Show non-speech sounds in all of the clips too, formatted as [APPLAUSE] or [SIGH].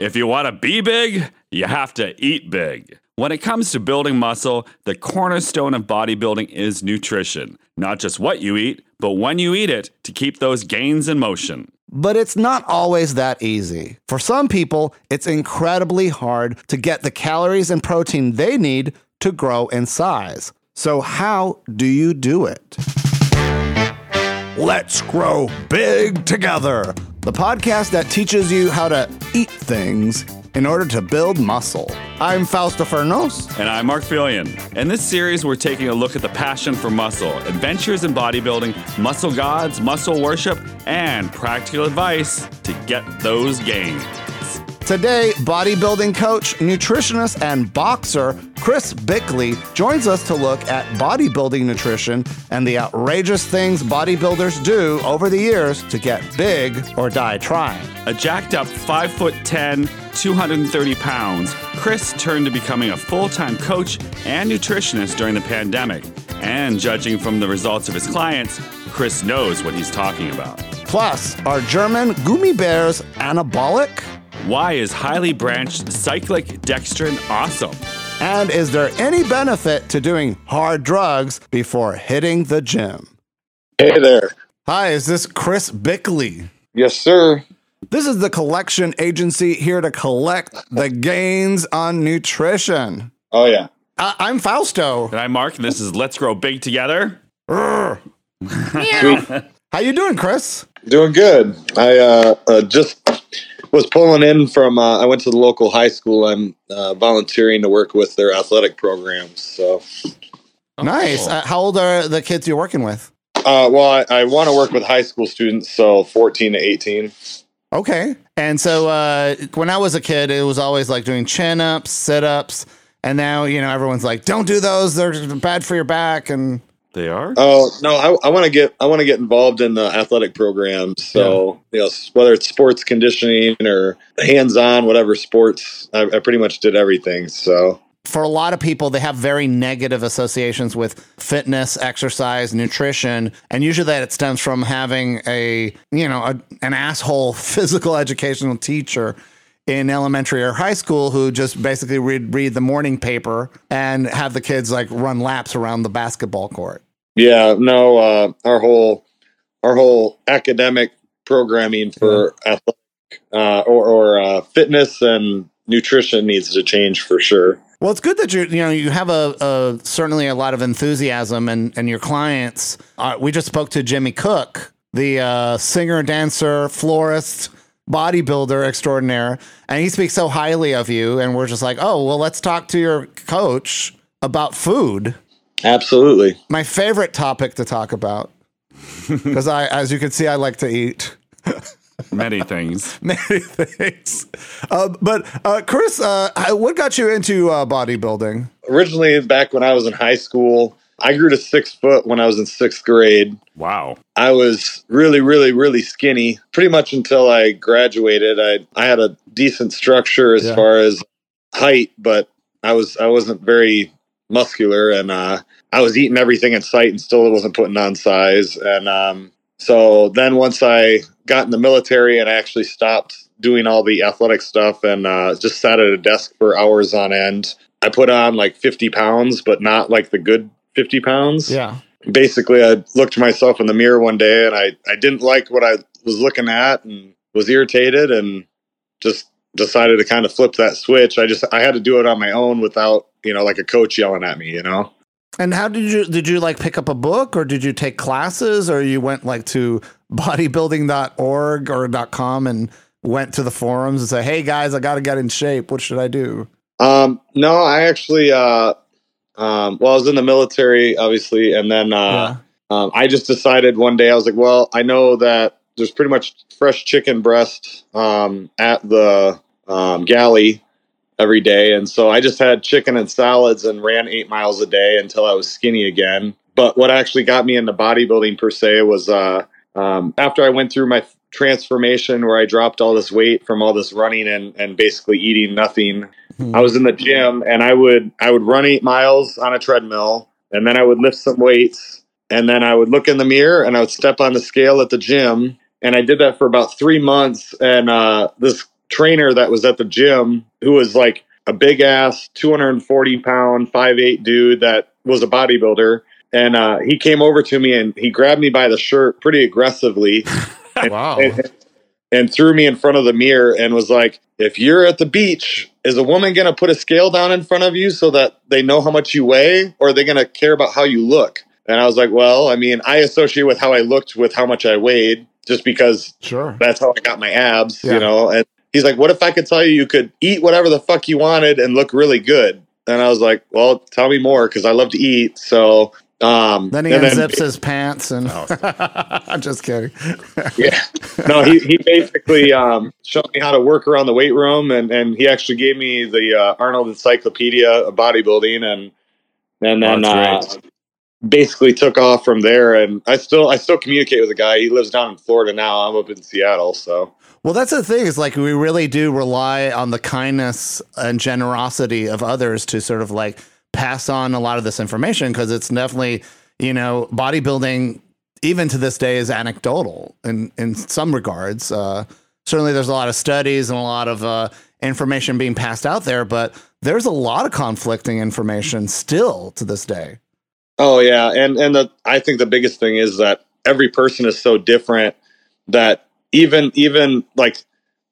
If you want to be big, you have to eat big. When it comes to building muscle, the cornerstone of bodybuilding is nutrition. Not just what you eat, but when you eat it to keep those gains in motion. But it's not always that easy. For some people, it's incredibly hard to get the calories and protein they need to grow in size. So, how do you do it? Let's grow big together, the podcast that teaches you how to eat things in order to build muscle. I'm Fausto Fernos. And I'm Mark Felion. In this series, we're taking a look at the passion for muscle, adventures in bodybuilding, muscle gods, muscle worship, and practical advice to get those gains. Today, bodybuilding coach, nutritionist, and boxer Chris Bickley joins us to look at bodybuilding nutrition and the outrageous things bodybuilders do over the years to get big or die trying. A jacked up 5 foot 10, 230 pounds, Chris turned to becoming a full time coach and nutritionist during the pandemic. And judging from the results of his clients, Chris knows what he's talking about. Plus, are German gummy bears anabolic? Why is highly branched cyclic dextrin awesome? And is there any benefit to doing hard drugs before hitting the gym? Hey there. Hi, is this Chris Bickley? Yes, sir. This is the collection agency here to collect the gains on nutrition. Oh, yeah. I- I'm Fausto. And I'm Mark, and this is Let's Grow Big Together. Urgh. How you doing, Chris? Doing good. I uh, uh, just was pulling in from, uh, I went to the local high school. I'm uh, volunteering to work with their athletic programs. So, Nice. Uh, how old are the kids you're working with? uh, well, I, I want to work with high school students, so 14 to 18. Okay. And so uh, when I was a kid, it was always like doing chin ups, sit ups. And now, you know, everyone's like, don't do those. They're bad for your back. And They are? Oh no, I, I want to get I want to get involved in the athletic programs. So you know, whether it's sports conditioning or hands on, whatever sports, I, I pretty much did everything. So for a lot of people, they have very negative associations with fitness, exercise, nutrition, and usually that it stems from having a you know a, an asshole [LAUGHS] physical educational teacher in elementary or high school who just basically read read the morning paper and have the kids like run laps around the basketball court. yeah, no, uh, our whole our whole academic programming for athletic uh, or, or uh, fitness and nutrition needs to change for sure. Well, it's good that you you know you have a, a certainly a lot of enthusiasm and and your clients. Uh, we just spoke to Jimmy Cook, the uh, singer, dancer, florist, bodybuilder extraordinaire, and he speaks so highly of you. And we're just like, oh well, let's talk to your coach about food. Absolutely. My favorite topic to talk about [LAUGHS] because I, as you can see, I like to eat. Many things. [LAUGHS] Many things, uh, but uh, Chris, uh, what got you into uh, bodybuilding? Originally, back when I was in high school, I grew to six foot when I was in sixth grade. Wow. I was really, really, really skinny pretty much until I graduated. I I had a decent structure as Yeah. far as height, but I was I wasn't very muscular, and uh, I was eating everything in sight, and still wasn't putting on size. And um, so then once I got in the military and I actually stopped doing all the athletic stuff and uh, just sat at a desk for hours on end, I put on like 50 pounds, but not like the good 50 pounds Yeah. basically I looked myself in the mirror one day and I, I didn't like what I was looking at and was irritated and just decided to kind of flip that switch. I just I had to do it on my own without, you know, like a coach yelling at me, you know. And how did you did you like pick up a book or did you take classes or you went like to bodybuilding.org or .com and went to the forums and say, "Hey guys, I got to get in shape. What should I do?" Um no, I actually uh um well I was in the military obviously and then uh um, I just decided one day I was like, well, I know that there's pretty much fresh chicken breast um, at the um, galley every day, and so I just had chicken and salads and ran eight miles a day until I was skinny again. But what actually got me into bodybuilding per se was uh, um, after I went through my transformation where I dropped all this weight from all this running and, and basically eating nothing. I was in the gym and I would I would run eight miles on a treadmill and then I would lift some weights and then I would look in the mirror and I would step on the scale at the gym. And I did that for about three months and uh, this trainer that was at the gym who was like a big ass 240 pound 5'8 dude that was a bodybuilder. And uh, he came over to me and he grabbed me by the shirt pretty aggressively. [LAUGHS] Wow. and, and threw me in front of the mirror and was like if you're at the beach is a woman going to put a scale down in front of you so that they know how much you weigh or are they going to care about how you look and i was like well i mean i associate with how i looked with how much i weighed just because Sure. that's how I got my abs, Yeah. you know. And he's like, "What if I could tell you you could eat whatever the fuck you wanted and look really good?" And I was like, "Well, tell me more because I love to eat." So, um, Then he and unzips his pants and Oh. [LAUGHS] I'm just kidding. yeah, no, he he basically um, showed me how to work around the weight room, and and he actually gave me the uh, Arnold Encyclopedia of Bodybuilding, and and then Oh, uh, basically took off from there. And I still I still communicate with the guy. He lives down in Florida now. I'm up in Seattle, so. Well, that's the thing is like we really do rely on the kindness and generosity of others to sort of like pass on a lot of this information because it's definitely, you know, bodybuilding even to this day is anecdotal in in some regards. Uh, certainly, there's a lot of studies and a lot of uh, information being passed out there, but there's a lot of conflicting information still to this day. Oh yeah, and and the I think the biggest thing is that every person is so different that even even like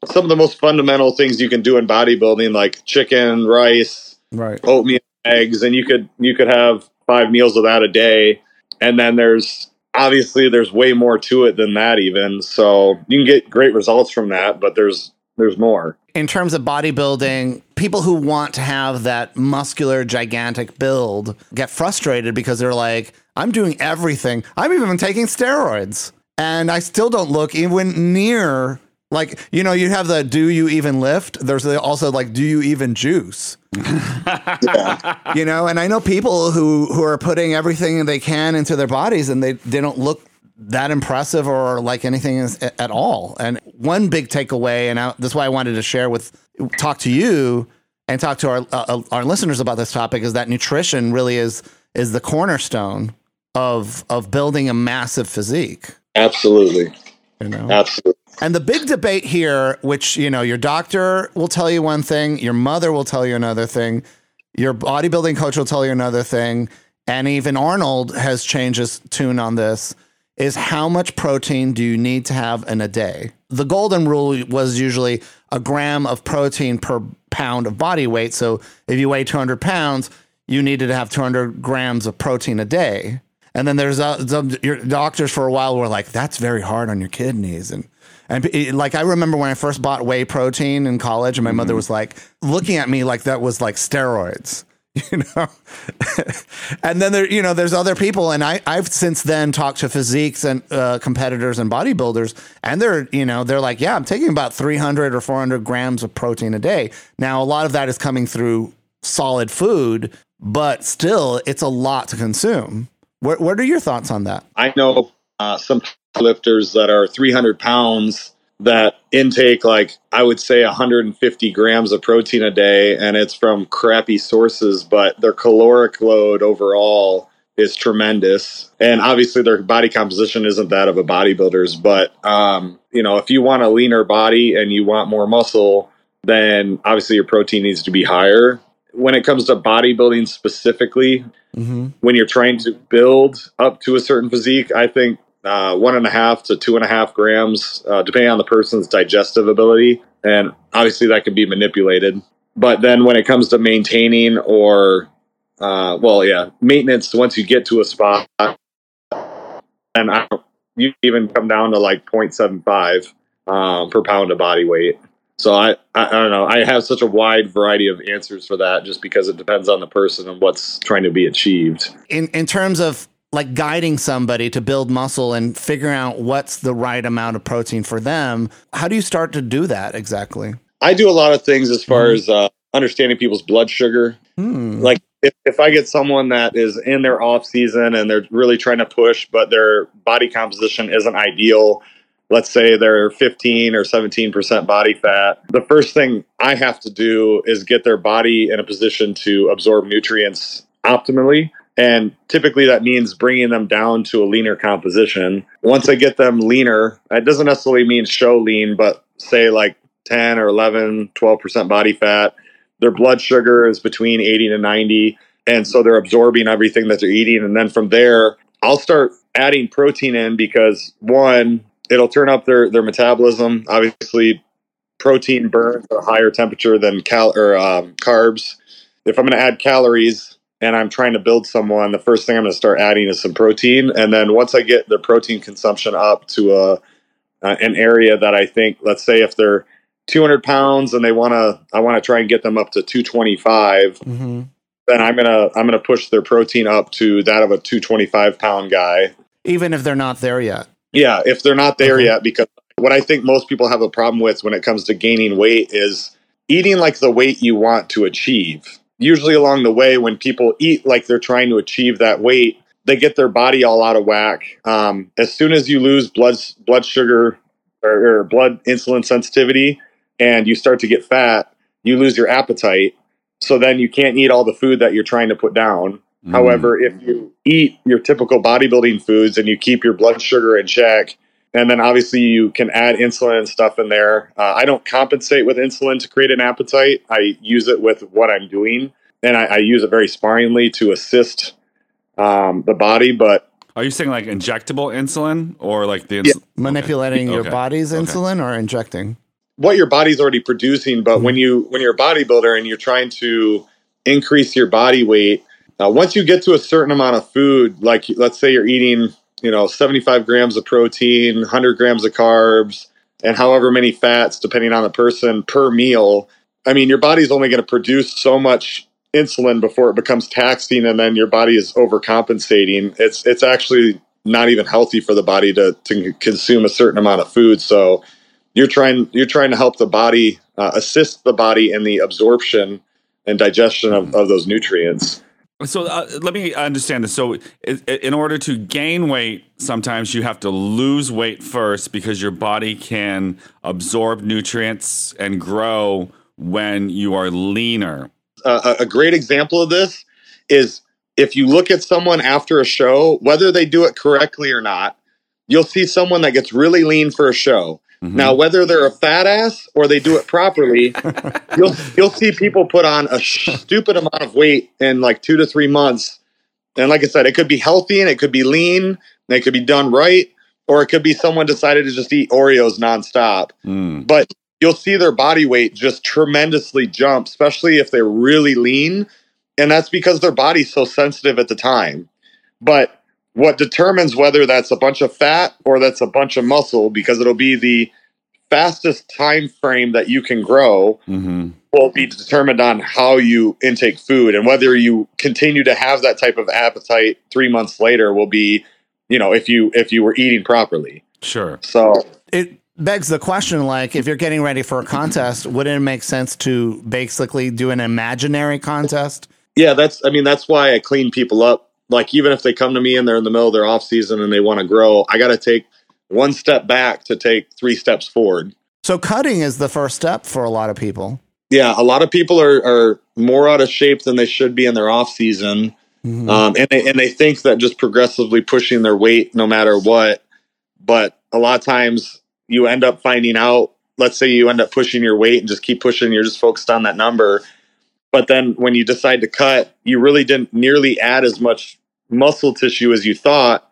some of the most fundamental things you can do in bodybuilding, like chicken, rice, Right. oatmeal, eggs, and you could you could have five meals of that a day, and then there's obviously there's way more to it than that even. So you can get great results from that, but there's there's more. in terms of bodybuilding, people who want to have that muscular, gigantic build get frustrated because they're like, I'm doing everything. I'm even taking steroids. And I still don't look even near like, you know, you have the do you even lift? There's also like, do you even juice? you know, and I know people who who are putting everything they can into their bodies and they, they don't look that impressive or like anything is, at all. And one big takeaway, and I, that's why I wanted to share with, talk to you and talk to our uh, our listeners about this topic is that nutrition really is is the cornerstone of of building a massive physique. Absolutely, You know, absolutely. And the big debate here, which you know, your doctor will tell you one thing, your mother will tell you another thing, your bodybuilding coach will tell you another thing, and even Arnold has changed his tune on this. Is how much protein do you need to have in a day? The golden rule was usually a gram of protein per pound of body weight. So if you weigh 200 pounds, you needed to have 200 grams of protein a day. And then there's uh, some your doctors for a while were like, that's very hard on your kidneys. And, and it- like, I remember when I first bought whey protein in college and my mother was like looking at me like that was like steroids, [LAUGHS] you know? and then there, you know, there's other people. And I, I've since then talked to physiques and uh, competitors and bodybuilders and they're, you know, they're like, yeah, I'm taking about 300 or 400 grams of protein a day. Now, a lot of that is coming through solid food, but still it's a lot to consume. What, what are your thoughts on that? I know uh, some lifters that are 300 pounds that intake like I would say 150 grams of protein a day, and it's from crappy sources, but their caloric load overall is tremendous. And obviously, their body composition isn't that of a bodybuilder's, but um, you know, if you want a leaner body and you want more muscle, then obviously your protein needs to be higher. When it comes to bodybuilding specifically, Mm-hmm. when you're trying to build up to a certain physique, I think uh, one and a half to two and a half grams, uh, depending on the person's digestive ability. And obviously, that can be manipulated. But then when it comes to maintaining or, uh, well, yeah, maintenance, once you get to a spot, and I, you even come down to like 0.75 um, per pound of body weight. So I, I, I don't know. I have such a wide variety of answers for that, just because it depends on the person and what's trying to be achieved. In in terms of like guiding somebody to build muscle and figuring out what's the right amount of protein for them, how do you start to do that exactly? I do a lot of things as far as uh, understanding people's blood sugar. Hmm. Like if, if I get someone that is in their off season and they're really trying to push, but their body composition isn't ideal, let's say they're 15 or 17% body fat, the first thing I have to do is get their body in a position to absorb nutrients optimally. And typically that means bringing them down to a leaner composition. Once I get them leaner, it doesn't necessarily mean show lean, but say like 10 or 11, 12% body fat. Their blood sugar is between 80 to 90. And so they're absorbing everything that they're eating. And then from there, I'll start adding protein in because one, it'll turn up their, their metabolism. Obviously, protein burns at a higher temperature than cal or um, carbs. If I'm going to add calories and I'm trying to build someone, the first thing I'm going to start adding is some protein. And then once I get the protein consumption up to a uh, an area that I think, let's say, if they're 200 pounds and they want to, I want to try and get them up to 225. Mm-hmm. Then I'm gonna I'm gonna push their protein up to that of a 225 pound guy, even if they're not there yet. Yeah, if they're not there okay. yet, because what I think most people have a problem with when it comes to gaining weight is eating like the weight you want to achieve. Usually along the way, when people eat like they're trying to achieve that weight, they get their body all out of whack. Um, as soon as you lose blood blood sugar or, or blood insulin sensitivity, and you start to get fat, you lose your appetite. So then you can't eat all the food that you're trying to put down. Mm. However, if you eat your typical bodybuilding foods and you keep your blood sugar in check, and then obviously you can add insulin and stuff in there. Uh, I don't compensate with insulin to create an appetite. I use it with what I'm doing, and I, I use it very sparingly to assist um, the body. But are you saying like injectable insulin or like the ins- yeah. manipulating okay. your okay. body's okay. insulin or injecting? What your body's already producing, but mm-hmm. when you when you're a bodybuilder and you're trying to increase your body weight, uh, once you get to a certain amount of food, like let's say you're eating, you know, 75 grams of protein, 100 grams of carbs, and however many fats, depending on the person per meal. I mean, your body's only going to produce so much insulin before it becomes taxing and then your body is overcompensating. It's it's actually not even healthy for the body to to consume a certain amount of food. So you're trying you're trying to help the body uh, assist the body in the absorption and digestion of, of those nutrients so uh, let me understand this. So, in order to gain weight, sometimes you have to lose weight first because your body can absorb nutrients and grow when you are leaner a, a great example of this is if you look at someone after a show, whether they do it correctly or not, you'll see someone that gets really lean for a show. Mm-hmm. Now, whether they're a fat ass or they do it properly, [LAUGHS] you'll you'll see people put on a stupid amount of weight in like two to three months. And like I said, it could be healthy and it could be lean, and it could be done right, or it could be someone decided to just eat Oreos nonstop. Mm. But you'll see their body weight just tremendously jump, especially if they're really lean. And that's because their body's so sensitive at the time. But what determines whether that's a bunch of fat or that's a bunch of muscle, because it'll be the fastest time frame that you can grow, mm-hmm. will be determined on how you intake food and whether you continue to have that type of appetite three months later will be, you know, if you if you were eating properly. Sure. So it begs the question like if you're getting ready for a contest wouldn't it make sense to basically do an imaginary contest yeah that's i mean that's why i clean people up like even if they come to me and they're in the middle of their off season and they want to grow i got to take one step back to take three steps forward. So cutting is the first step for a lot of people. Yeah a lot of people are, are more out of shape than they should be in their off season. Mm-hmm. um, and, they, and they think that just progressively pushing their weight no matter what but a lot of times you end up finding out let's say you end up pushing your weight and just keep pushing you're just focused on that number but then when you decide to cut you really didn't nearly add as much muscle tissue as you thought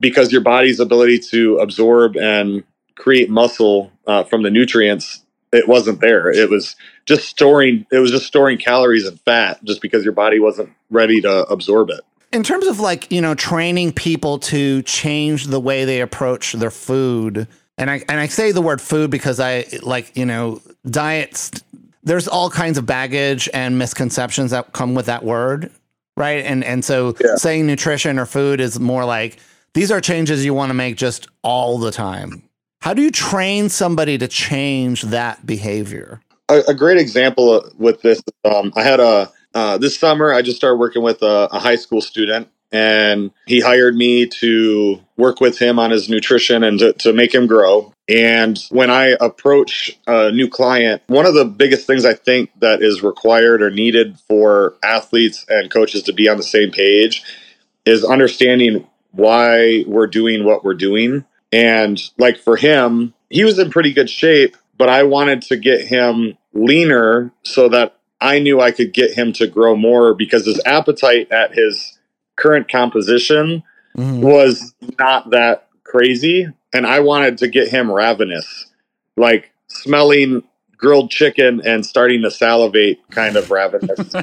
because your body's ability to absorb and create muscle uh, from the nutrients it wasn't there it was just storing it was just storing calories and fat just because your body wasn't ready to absorb it in terms of like you know training people to change the way they approach their food and I and I say the word food because I like you know diets. There's all kinds of baggage and misconceptions that come with that word, right? And and so yeah. saying nutrition or food is more like these are changes you want to make just all the time. How do you train somebody to change that behavior? A, a great example with this, um, I had a uh, this summer. I just started working with a, a high school student, and he hired me to work with him on his nutrition and to, to, make him grow. And when I approach a new client, one of the biggest things I think that is required or needed for athletes and coaches to be on the same page is understanding why we're doing what we're doing. And like for him, he was in pretty good shape, but I wanted to get him leaner so that I knew I could get him to grow more because his appetite at his current composition mm-hmm. was not that crazy. And I wanted to get him ravenous, like smelling grilled chicken and starting to salivate kind of ravenous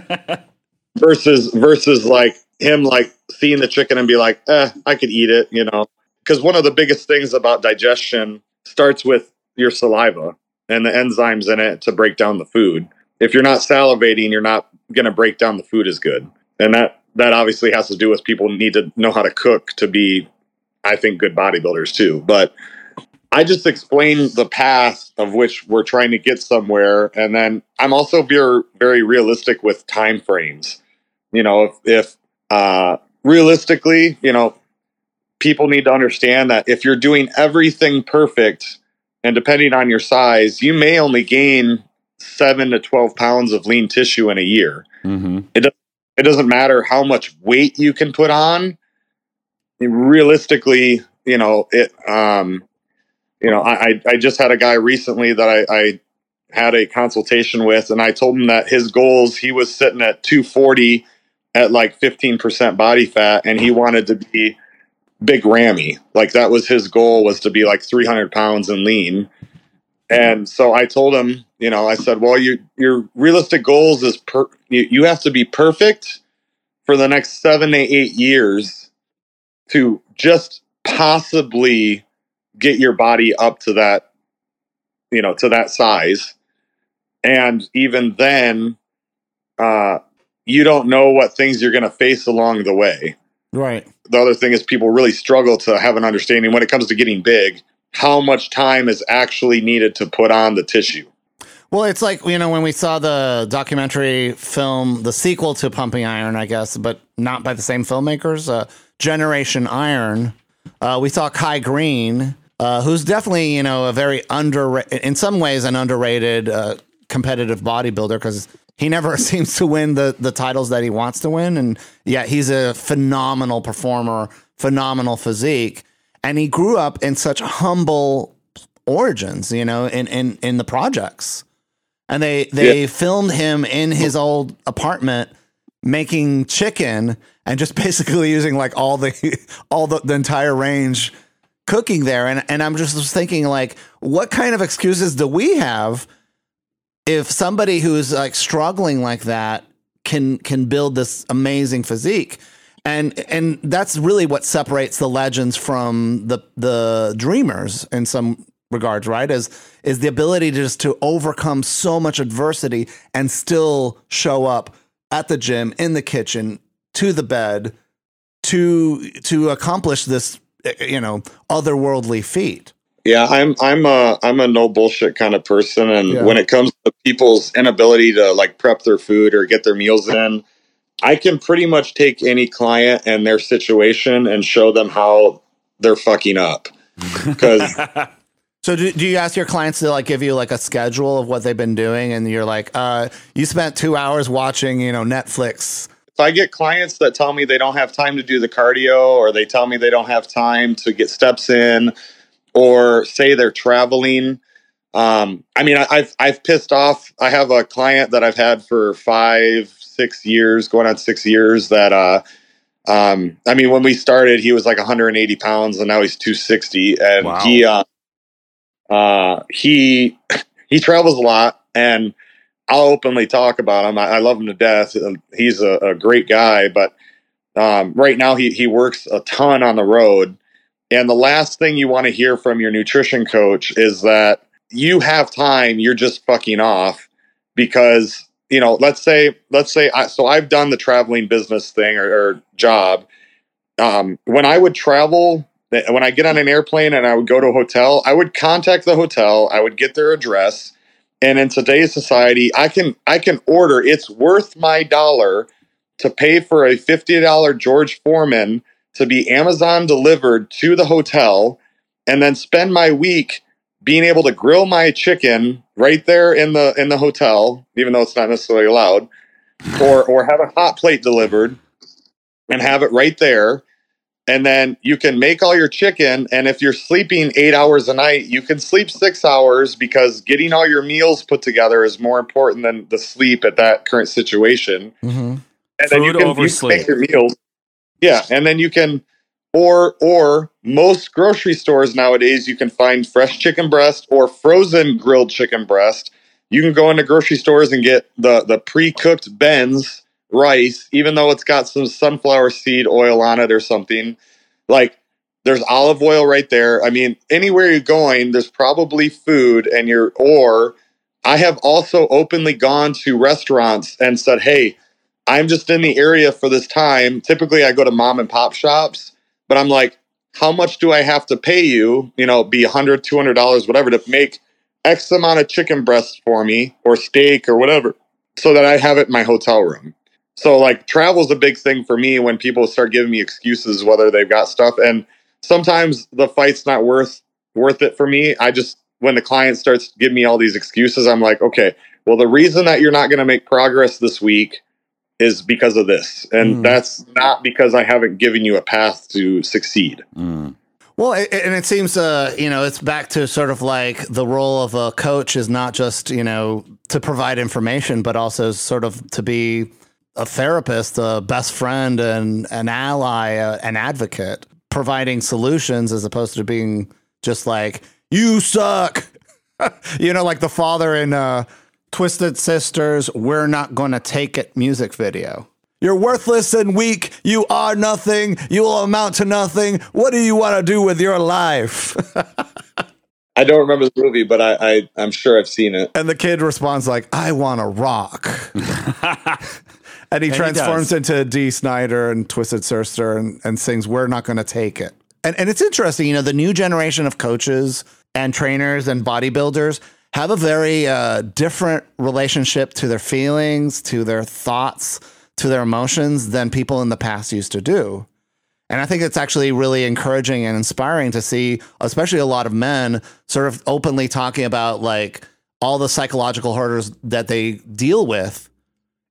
[LAUGHS] versus versus like him like seeing the chicken and be like, eh, I could eat it, you know. Because one of the biggest things about digestion starts with your saliva and the enzymes in it to break down the food. If you're not salivating, you're not going to break down the food as good. And that that obviously has to do with people need to know how to cook to be I think good bodybuilders too. But I just explain the path of which we're trying to get somewhere, and then I'm also very very realistic with time frames. You know, if, if uh, realistically, you know, people need to understand that if you're doing everything perfect, and depending on your size, you may only gain seven to twelve pounds of lean tissue in a year. Mm-hmm. It it doesn't matter how much weight you can put on. Realistically, you know it. Um, you know, I, I just had a guy recently that I, I had a consultation with, and I told him that his goals, he was sitting at 240 at like 15% body fat, and he wanted to be big Ramy. Like that was his goal was to be like 300 pounds and lean. And so I told him, you know, I said, well, your your realistic goals is per you, you have to be perfect for the next seven to eight years to just possibly get your body up to that you know to that size. And even then uh you don't know what things you're going to face along the way. Right. The other thing is people really struggle to have an understanding when it comes to getting big how much time is actually needed to put on the tissue. Well, it's like, you know, when we saw the documentary film, the sequel to Pumping Iron, I guess, but not by the same filmmakers, uh, Generation Iron, uh, we saw Kai Greene uh, who's definitely you know a very under in some ways an underrated uh, competitive bodybuilder because he never [LAUGHS] seems to win the the titles that he wants to win, and yet he's a phenomenal performer, phenomenal physique, and he grew up in such humble origins, you know, in in in the projects, and they they yeah. filmed him in his old apartment making chicken and just [LAUGHS] basically using like all the [LAUGHS] all the, the entire range cooking there. And and I'm just thinking like what kind of excuses do we have if somebody who's like struggling like that can can build this amazing physique? And and that's really what separates the legends from the the dreamers in some regards right? Is is the ability to just to overcome so much adversity and still show up at the gym in the kitchen to the bed to to accomplish this you know otherworldly feat. Yeah, I'm I'm a I'm a no bullshit kind of person, and yeah. when it comes to people's inability to like prep their food or get their meals in, I can pretty much take any client and their situation and show them how they're fucking up. [LAUGHS] Because so, do, do you ask your clients to like give you like a schedule of what they've been doing, and you're like, uh, you spent two hours watching, you know, Netflix if I get clients that tell me they don't have time to do the cardio or they tell me they don't have time to get steps in or say they're traveling, um, I mean, I, I've, I've pissed off. I have a client that I've had for five, six years, going on six years that, uh, um, I mean, when we started, he was like 180 pounds and now he's 260 and wow. he, uh, uh, he, [LAUGHS] he travels a lot and I'll openly talk about him. I, I love him to death. He's a, a great guy, but um, right now he he works a ton on the road. And the last thing you want to hear from your nutrition coach is that you have time, you're just fucking off because you know. Let's say let's say I, so. I've done the traveling business thing or, or job. Um, when I would travel, when I get on an airplane and I would go to a hotel, I would contact the hotel. I would get their address and in today's society, I can I can order. It's worth my dollar to pay for a fifty dollar George Foreman to be Amazon delivered to the hotel, and then spend my week being able to grill my chicken right there in the in the hotel, even though it's not necessarily allowed, or or have a hot plate delivered and have it right there. And then you can make all your chicken. And if you're sleeping eight hours a night, you can sleep six hours because getting all your meals put together is more important than the sleep at that current situation. Mm-hmm. And then you can, you can make your meals. Yeah, and then you can or or most grocery stores nowadays you can find fresh chicken breast or frozen grilled chicken breast. You can go into grocery stores and get the the pre-cooked Ben's rice, even though it's got some sunflower seed oil on it or something. Like there's olive oil right there. I mean, anywhere you're going, there's probably food and you're or I have also openly gone to restaurants and said, "Hey, I'm just in the area for this time. Typically I go to mom and pop shops, but I'm like, how much do I have to pay you, you know, be 100, 200 dollars whatever to make X amount of chicken breasts for me or steak or whatever so that I have it in my hotel room. So like travel's a big thing for me when people start giving me excuses whether they've got stuff and sometimes the fight's not worth worth it for me. I just when the client starts giving me all these excuses, I'm like, okay, well the reason that you're not going to make progress this week is because of this. And mm. that's not because I haven't given you a path to succeed. Mm. Well, and it seems, uh, you know, it's back to sort of like the role of a coach is not just, you know, to provide information, but also sort of to be a therapist, a best friend, and an ally, uh, an advocate, providing solutions as opposed to being just like, you suck. [LAUGHS] you know, like the father in uh, Twisted Sisters, We're Not Gonna Take It music video. You're worthless and weak. You are nothing. You will amount to nothing. What do you want to do with your life? [LAUGHS] I don't remember the movie, but I, I am sure I've seen it. And the kid responds like, "I want to rock," [LAUGHS] and he and transforms he into Dee Snider and Twisted Sister and, and sings "We're Not Going to Take It." And and it's interesting, you know, the new generation of coaches and trainers and bodybuilders have a very uh, different relationship to their feelings, to their thoughts to their emotions than people in the past used to do. And I think it's actually really encouraging and inspiring to see, especially a lot of men sort of openly talking about like all the psychological hurdles that they deal with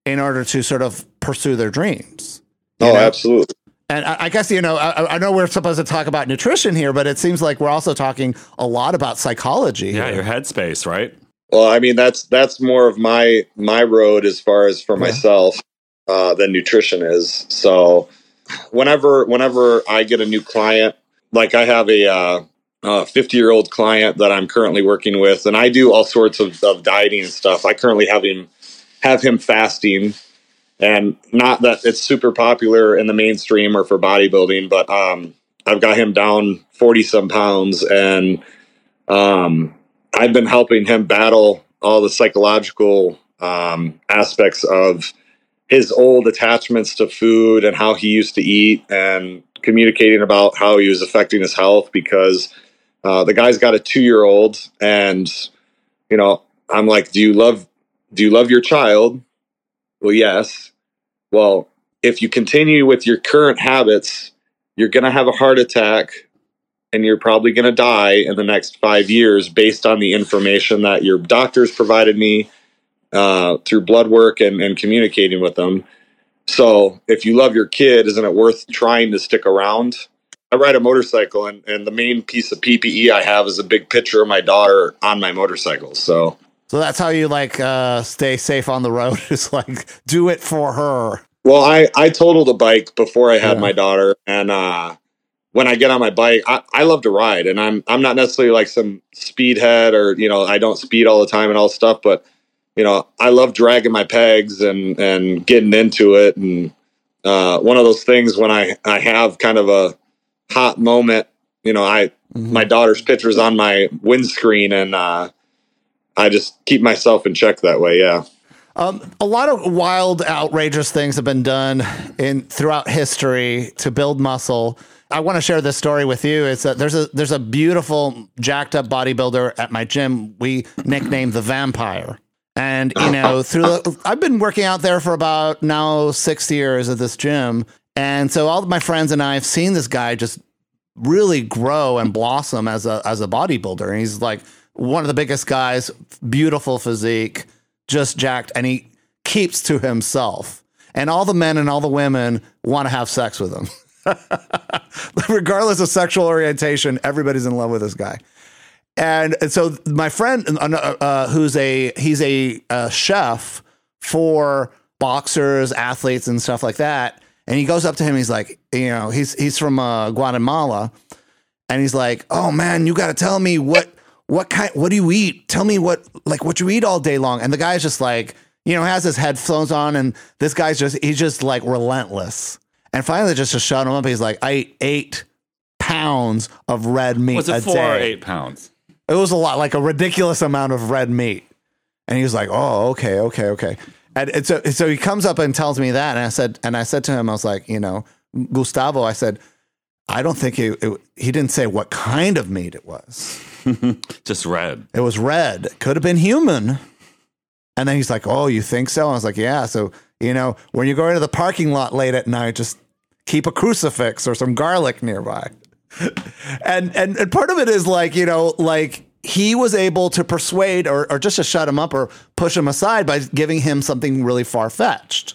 in order to sort of pursue their dreams. Oh, know? absolutely. And I, I, guess, you know, I, I, know we're supposed to talk about nutrition here, but it seems like we're also talking a lot about psychology. Yeah, here. your headspace, right? Well, I mean, that's that's more of my my road as far as for yeah. myself uh, than nutrition is. So whenever whenever I get a new client, like I have a uh, a 50 year old client that I'm currently working with, and I do all sorts of, of dieting and stuff. I currently have him have him fasting, and not that it's super popular in the mainstream or for bodybuilding, but um, I've got him down 40 some pounds, and um, I've been helping him battle all the psychological um, aspects of his old attachments to food and how he used to eat and communicating about how he was affecting his health because uh, the guy's got a two year old and you know i'm like do you love do you love your child well yes well if you continue with your current habits you're going to have a heart attack and you're probably going to die in the next five years based on the information that your doctors provided me uh, through blood work and, and communicating with them. So if you love your kid, isn't it worth trying to stick around? I ride a motorcycle, and, and the main piece of PPE I have is a big picture of my daughter on my motorcycle. So, so that's how you like uh, stay safe on the road. [LAUGHS] Is like do it for her. Well, I I totaled a bike before I had yeah. my daughter, and uh, when I get on my bike, I, I love to ride, and I'm I'm not necessarily like some speedhead or you know I don't speed all the time and all stuff, but you know, I love dragging my pegs and and getting into it. And uh, one of those things when I I have kind of a hot moment, you know, I mm-hmm. my daughter's pictures on my windscreen, and uh, I just keep myself in check that way. Yeah. Um, a lot of wild, outrageous things have been done in throughout history to build muscle. I want to share this story with you. It's that there's a there's a beautiful jacked up bodybuilder at my gym. We nicknamed the Vampire. And you know, through the, I've been working out there for about now six years at this gym, and so all of my friends and I have seen this guy just really grow and blossom as a as a bodybuilder. And he's like one of the biggest guys, beautiful physique, just jacked, and he keeps to himself. And all the men and all the women want to have sex with him. [LAUGHS] Regardless of sexual orientation, everybody's in love with this guy. And, and so my friend, uh, uh, who's a he's a, a chef for boxers, athletes, and stuff like that. And he goes up to him. He's like, you know, he's he's from uh, Guatemala, and he's like, "Oh man, you got to tell me what what kind what do you eat? Tell me what like what you eat all day long." And the guy's just like, you know, has his headphones on, and this guy's just he's just like relentless. And finally, just to shut him up, he's like, "I ate eight pounds of red meat Was it four day." or eight pounds? It was a lot, like a ridiculous amount of red meat. And he was like, "Oh, okay, okay, okay." And, and so, so he comes up and tells me that, and I said, and I said to him, I was like, you know, Gustavo, I said, I don't think he it, he didn't say what kind of meat it was. [LAUGHS] Just red. It was red. Could have been human. And then he's like, "Oh, you think so?" I was like, "Yeah." So you know, when you go into the parking lot late at night, just keep a crucifix or some garlic nearby. [LAUGHS] and and and part of it is like you know, like he was able to persuade or or just to shut him up or push him aside by giving him something really far fetched.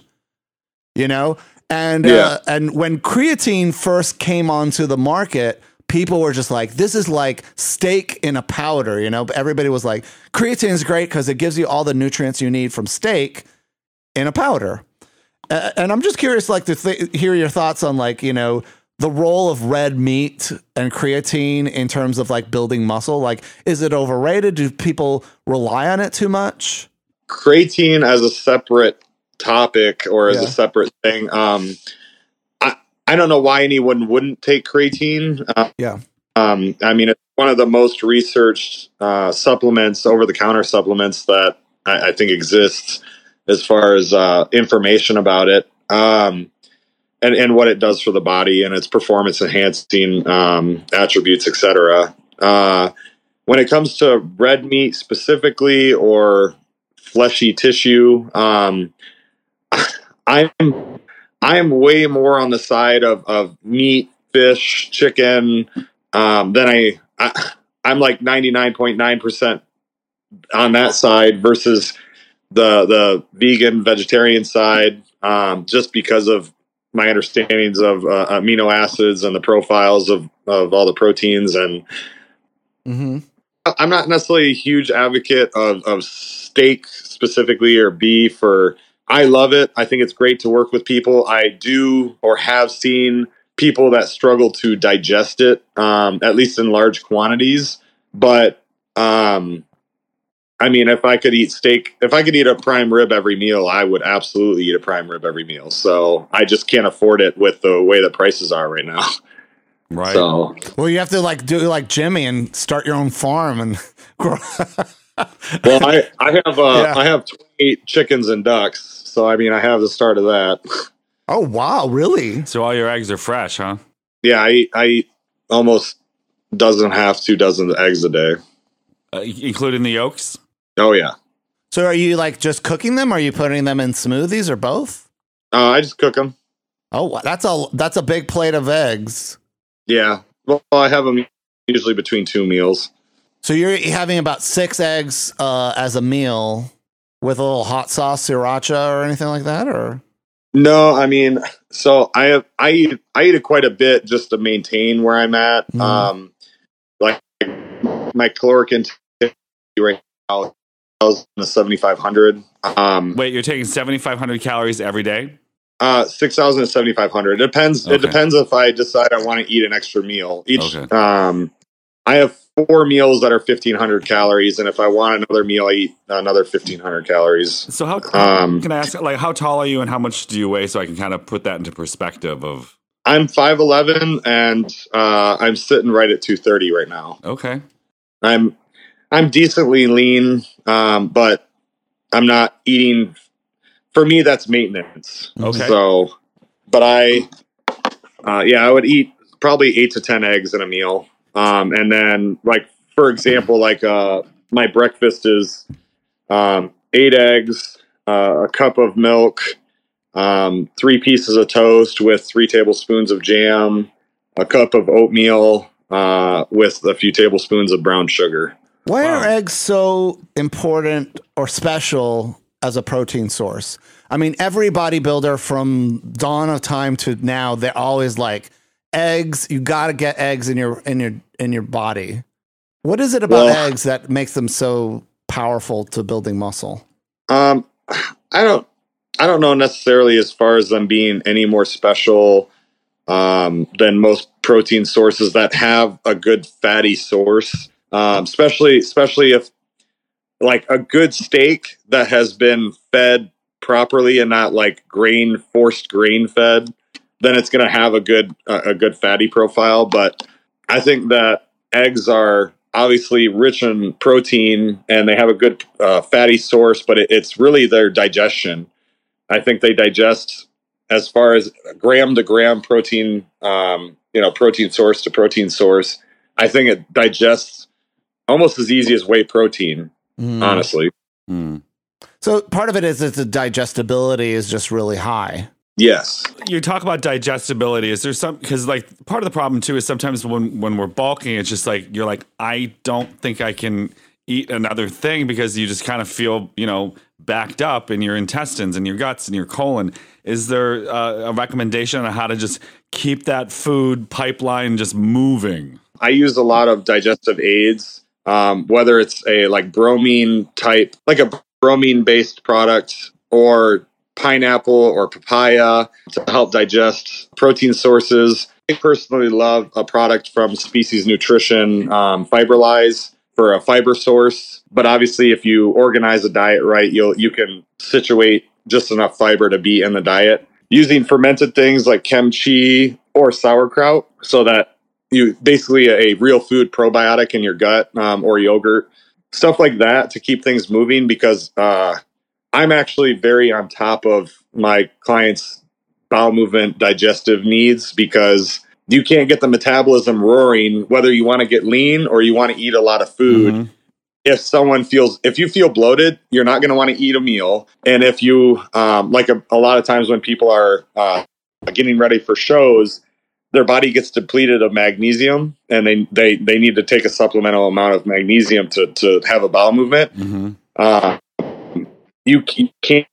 You know, and Yeah. uh, and when creatine first came onto the market, people were just like, "This is like steak in a powder." You know, everybody was like, "Creatine is great because it gives you all the nutrients you need from steak in a powder." Uh, and I'm just curious, like, to th- hear your thoughts on like, you know, the role of red meat and creatine in terms of like building muscle. Like, is it overrated? Do people rely on it too much? creatine as a separate topic or as Yeah. a separate thing. Um, I don't know why anyone wouldn't take creatine. Uh, Yeah. um, I mean, it's one of the most researched uh, supplements, over the counter supplements that I, I think exists as far as uh, information about it. Um, and, and what it does for the body and its performance enhancing um, attributes, etc. Uh, when it comes to red meat specifically or fleshy tissue, um, [LAUGHS] I'm I'm way more on the side of, of meat, fish, chicken um, than I, I I'm like 99.9 percent on that side versus the the vegan vegetarian side um, just because of my understandings of uh, amino acids and the profiles of, of all the proteins and Mm-hmm. I'm not necessarily a huge advocate of, of steak specifically or beef or I love it. I think it's great to work with people. I do or have seen people that struggle to digest it, um, at least in large quantities. But um, I mean, if I could eat steak, if I could eat a prime rib every meal, I would absolutely eat a prime rib every meal. So I just can't afford it with the way the prices are right now. Right. So Well, you have to like do like Jimmy and start your own farm and [LAUGHS] grow. well, I I have uh, [LAUGHS] Yeah. I have 28 chickens and ducks, so I mean I have the start of that. oh wow, really? So all your eggs are fresh, huh? yeah, I eat, I eat almost dozen and a half, two dozen eggs a day. Uh, including the yolks? Oh yeah, So are you like just cooking them? Or are you putting them in smoothies or both? uh, I just cook them. Oh, that's a that's a big plate of eggs. Yeah, well, I have them usually between two meals. So you're having about six eggs uh, as a meal with a little hot sauce, sriracha, or anything like that, or No, I mean, so I have I eat I eat it quite a bit just to maintain where I'm at. Mhm. Um, like my caloric intake right now is in the 7,500. Um, Wait, you're taking 7,500 calories every day? Uh, six thousand to seventy five hundred. It depends. It depends if I decide I want to eat an extra meal. Each, Okay. um, I have four meals that are fifteen hundred calories, and if I want another meal, I eat another fifteen hundred calories. So how Um, can I ask like how tall are you and how much do you weigh so I can kind of put that into perspective of I'm five eleven, and uh, I'm sitting right at two thirty right now. okay. I'm I'm decently lean, um, but I'm not eating. For me, that's maintenance. Okay. So, but I, uh, yeah, I would eat probably eight to ten eggs in a meal, um, and then like for example, like uh, my breakfast is um, eight eggs, uh, a cup of milk, um, three pieces of toast with three tablespoons of jam, a cup of oatmeal uh, with a few tablespoons of brown sugar. why are eggs so important or special as a protein source? I mean, every bodybuilder from dawn of time to now, they're always like, eggs. You got to get eggs in your in your in your body. What is it about well, eggs that makes them so powerful to building muscle? Um, I don't I don't know necessarily as far as them being any more special um, than most protein sources that have a good fatty source. Um, especially especially if like a good steak that has been fed properly and not like grain forced grain fed, then it's going to have a good uh, a good fatty profile. But I think that eggs are obviously rich in protein and they have a good uh, fatty source, but it, it's really their digestion. I think they digest as far as gram to gram protein, um, you know, protein source to protein source. I think it digests almost as easy as whey protein, mm. honestly. Mm. So part of it is that the digestibility is just really high. Yes. You talk about digestibility. Is there some because like part of the problem too is sometimes when when we're bulking, it's just like you're like I don't think I can eat another thing because you just kind of feel you know backed up in your intestines and your guts and your colon. Is there uh, a recommendation on how to just keep that food pipeline just moving? I use a lot of digestive aids, um, whether it's a like bromelain type, like a bromelain based product or pineapple or papaya to help digest protein sources. I personally love a product from Species Nutrition, um, Fiberlyze for a fiber source. But obviously, if you organize a diet right, you'll you can situate just enough fiber to be in the diet. Using fermented things like kimchi or sauerkraut, so that you basically a real food probiotic in your gut um, or yogurt, stuff like that to keep things moving. Because uh, I'm actually very on top of my clients' bowel movement digestive needs because you can't get the metabolism roaring whether you want to get lean or you want to eat a lot of food. Mm-hmm. If someone feels, if you feel bloated, you're not going to want to eat a meal. And if you, um, like a, a, lot of times when people are uh, getting ready for shows, their body gets depleted of magnesium and they, they, they need to take a supplemental amount of magnesium to, to have a bowel movement. Mm-hmm. Uh, you can't,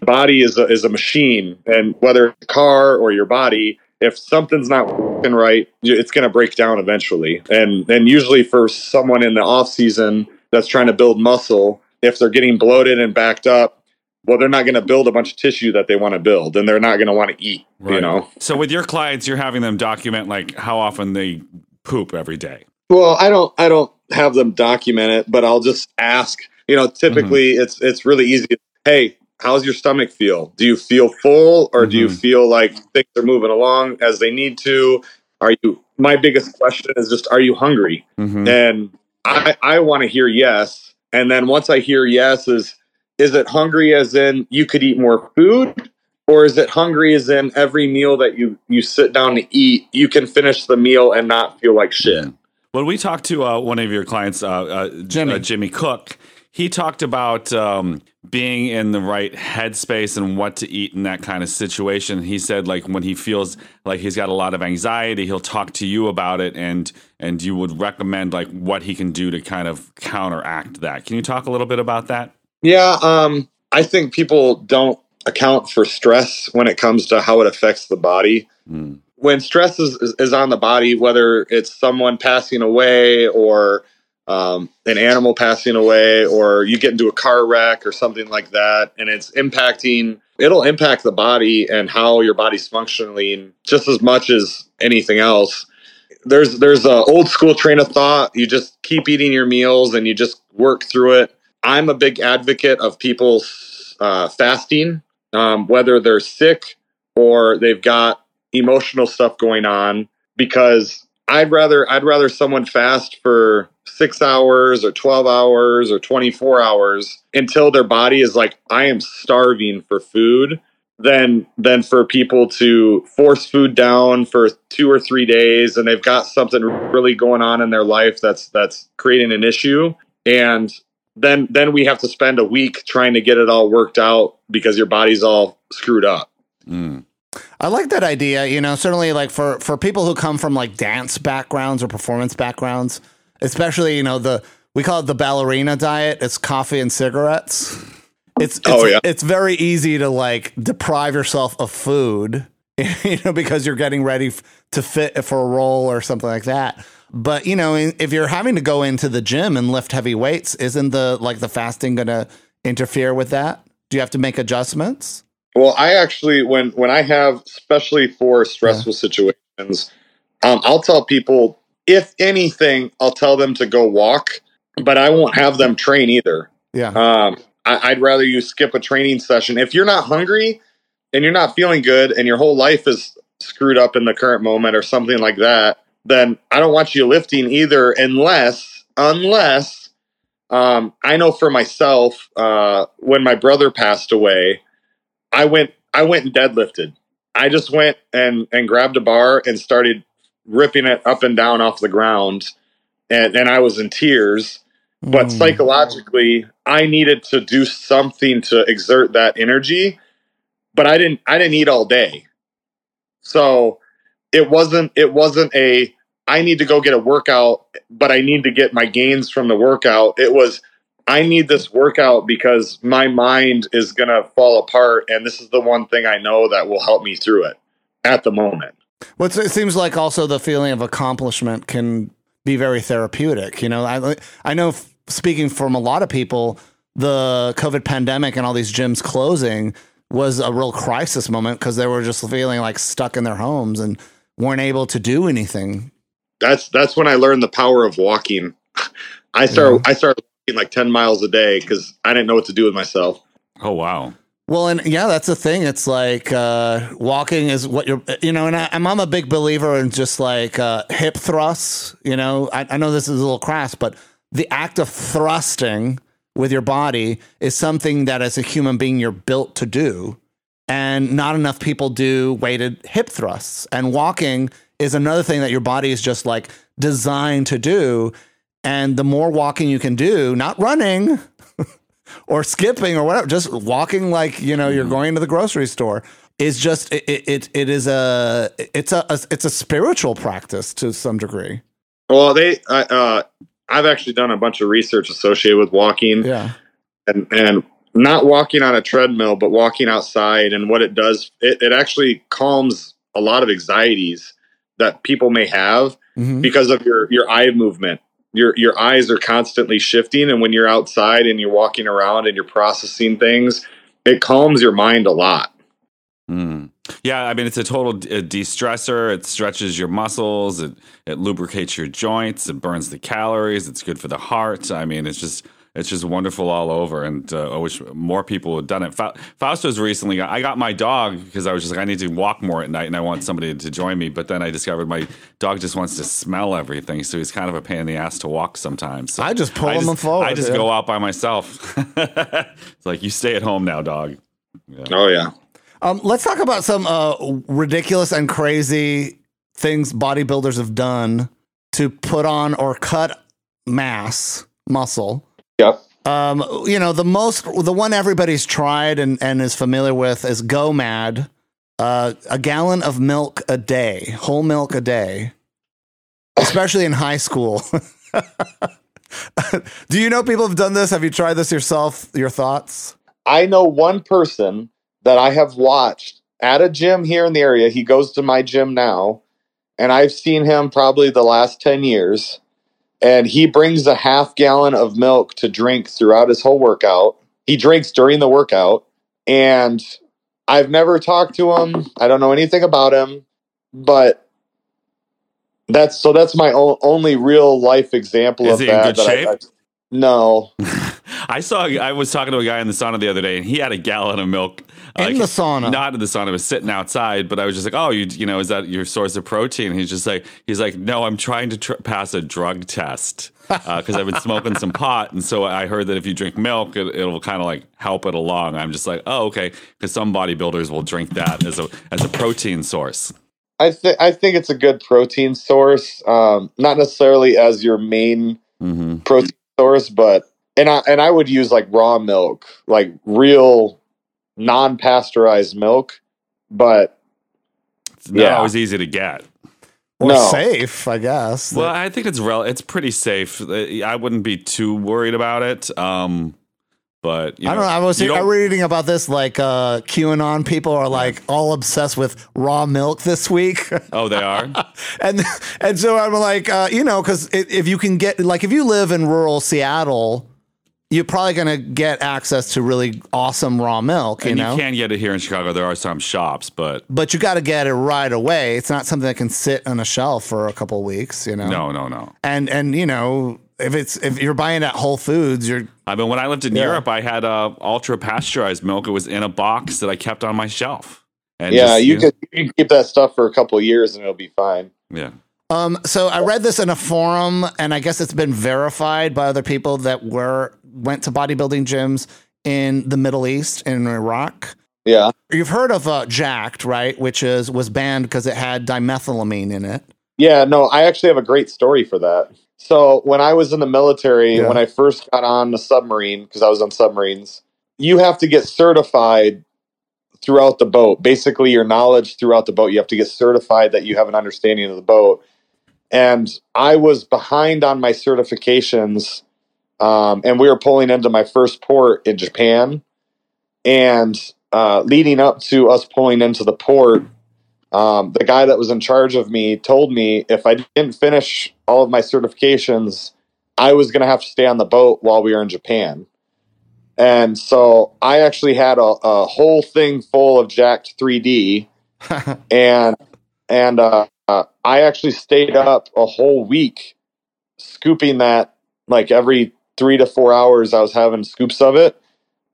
body is a, is a machine and whether it's a car or your body, if something's not working right, it's going to break down eventually. And and usually for someone in the off season that's trying to build muscle, if they're getting bloated and backed up, well, they're not going to build a bunch of tissue that they want to build, and they're not going to want to eat. Right. You know. So with your clients, you're having them document like how often they poop every day. Well, I don't. I don't have them document it, but I'll just ask. You know, typically mm-hmm. it's it's really easy. Hey, how's your stomach feel? Do you feel full or mm-hmm. do you mm-hmm. feel like things are moving along as they need to? Are you, my biggest question is just, are you hungry? Mm-hmm. And I, I want to hear yes. And then once I hear yes, is, is it hungry as in you could eat more food? Or is it hungry as in every meal that you, you sit down to eat, you can finish the meal and not feel like shit? When we talked to uh, one of your clients, uh, uh, Jimmy. Uh, Jimmy Cook, he talked about um, being in the right headspace and what to eat in that kind of situation. He said like when he feels like he's got a lot of anxiety, he'll talk to you about it and and you would recommend like what he can do to kind of counteract that. Can you talk a little bit about that? Yeah, um, I think people don't account for stress when it comes to how it affects the body. Mm. When stress is, is, is on the body, whether it's someone passing away or um, an animal passing away or you get into a car wreck or something like that and it's impacting it'll impact the body and how your body's functioning just as much as anything else. There's there's a old school train of thought. You just keep eating your meals and you just work through it. I'm a big advocate of people uh, fasting um, whether they're sick or they've got emotional stuff going on because i'd rather i'd rather someone fast for six hours or 12 hours or 24 hours until their body is like, I am starving for food, than than for people to force food down for two or three days and they've got something really going on in their life that's that's creating an issue. And then then we have to spend a week trying to get it all worked out because your body's all screwed up. Mm. I like that idea. You know, certainly like for for people who come from like dance backgrounds or performance backgrounds, especially you know the we call it the ballerina diet. It's coffee and cigarettes. It's, oh, it's oh yeah. It's very easy to like deprive yourself of food [LAUGHS] you know, because you're getting ready to fit for a role or something like that. But you know, if you're having to go into the gym and lift heavy weights, isn't the like the fasting going to interfere with that? Do you have to make adjustments? Well, I actually when when I have especially for stressful yeah. situations, um, I'll tell people if anything, I'll tell them to go walk, but I won't have them train either. Yeah. Um, I, I'd rather you skip a training session if you're not hungry and you're not feeling good and your whole life is screwed up in the current moment or something like that then I don't want you lifting either unless unless um, I know for myself uh, when my brother passed away, I went I went and deadlifted. I just went and and grabbed a bar and started ripping it up and down off the ground, and and I was in tears. But mm. psychologically, I needed to do something to exert that energy, but I didn't I didn't eat all day, so it wasn't it wasn't a I need to go get a workout, but I need to get my gains from the workout. It was I need this workout because my mind is going to fall apart and this is the one thing I know that will help me through it at the moment. Well, it seems like also the feeling of accomplishment can be very therapeutic. You know, I I know speaking from a lot of people, the COVID pandemic and all these gyms closing was a real crisis moment because they were just feeling like stuck in their homes and weren't able to do anything that's that's when I learned the power of walking. [LAUGHS] I started yeah. I started like ten miles a day because I didn't know what to do with myself. Oh wow. Well, and yeah, that's the thing. It's like uh, walking is what you're, you know, and I, am I'm a big believer in just like uh, hip thrusts. You know, I, I know this is a little crass, but the act of thrusting with your body is something that as a human being you're built to do. And not enough people do weighted hip thrusts. And walking is another thing that your body is just like designed to do. And the more walking you can do, not running [LAUGHS] or skipping or whatever, just walking like, you know, you're mm-hmm. going to the grocery store is just it it, it is a it's a, a, it's a spiritual practice to some degree. Well, they uh, I've actually done a bunch of research associated with walking. Yeah. And and not walking on a treadmill, but walking outside and what it does, it, it actually calms a lot of anxieties that people may have mm-hmm. because of your your eye movement. Your your eyes are constantly shifting, and when you're outside and you're walking around and you're processing things, it calms your mind a lot. Mm. Yeah, I mean it's a total de-stressor. It stretches your muscles. It it lubricates your joints. It burns the calories. It's good for the heart. I mean, it's just it's just wonderful all over. And uh, I wish more people had done it. Fa- Fausto's recently I got my dog because I was just like, I need to walk more at night and I want somebody to join me. But then I discovered my dog just wants to smell everything. So he's kind of a pain in the ass to walk sometimes. So I just pull I him just, forward. I just yeah. go out by myself. [LAUGHS] it's like, you stay at home now, dog. Yeah. Oh, yeah. Um, let's talk about some uh, ridiculous and crazy things bodybuilders have done to put on or cut mass muscle Yep. Um, you know, the most, the one everybody's tried and, and is familiar with is GOMAD, uh, a gallon of milk a day, whole milk a day, especially in high school. [LAUGHS] Do you know people have done this? Have you tried this yourself? Your thoughts? I know one person that I have watched at a gym here in the area. He goes to my gym now, and I've seen him probably the last 10 years and he brings a half gallon of milk to drink throughout his whole workout. He drinks during the workout, and I've never talked to him. I don't know anything about him, but that's so that's my o- only real life example Is of that. that I, I, no. [LAUGHS] I saw. I was talking to a guy in the sauna the other day, and he had a gallon of milk in the sauna. Not in the sauna. I was sitting outside, but I was just like, "Oh, you, you know, is that your source of protein?" And he's just like, "He's like, no, I'm trying to tr- pass a drug test because uh, I've been smoking some pot, and so I heard that if you drink milk, it, will kind of like help it along." I'm just like, "Oh, okay," because some bodybuilders will drink that as a as a protein source. I think I think it's a good protein source, um, not necessarily as your main mm-hmm. protein source, but and I and I would use like raw milk, like real non-pasteurized milk, but it's not yeah. always easy to get. Or no. safe, I guess. Well, I think it's rel- it's pretty safe. I wouldn't be too worried about it. Um, But you I don't know. I was you I'm reading about this. Like uh, QAnon people are like all obsessed with raw milk this week, Oh, they are. [LAUGHS] and and so I'm like, uh, you know, because if you can get like if you live in rural Seattle, you're probably gonna get access to really awesome raw milk. You and know, you can get it here in Chicago. There are some shops, but but you got to get it right away. It's not something that can sit on a shelf for a couple of weeks. You know, no, no, no. and and you know if it's if you're buying at Whole Foods, you're I mean, when I lived in Yeah. Europe, I had uh, ultra pasteurized milk. It was in a box that I kept on my shelf. And yeah, just, you know, could you can keep that stuff for a couple of years and it'll be fine. Yeah. Um, so I read this in a forum, and I guess it's been verified by other people that were went to bodybuilding gyms in the Middle East in Iraq. Yeah. You've heard of uh, Jacked, right? Which is was banned because it had dimethylamylamine in it. Yeah, no, I actually have a great story for that. So when I was in the military, Yeah. when I first got on the submarine, because I was on submarines, you have to get certified throughout the boat. Basically, your knowledge throughout the boat, you have to get certified that you have an understanding of the boat. And I was behind on my certifications, um, and we were pulling into my first port in Japan. And uh, leading up to us pulling into the port, um, the guy that was in charge of me told me if I didn't finish all of my certifications, I was going to have to stay on the boat while we were in Japan. And so I actually had a, a whole thing full of jacked 3D, [LAUGHS] and and uh, uh, I actually stayed up a whole week scooping that like every three to four hours. I was having scoops of it,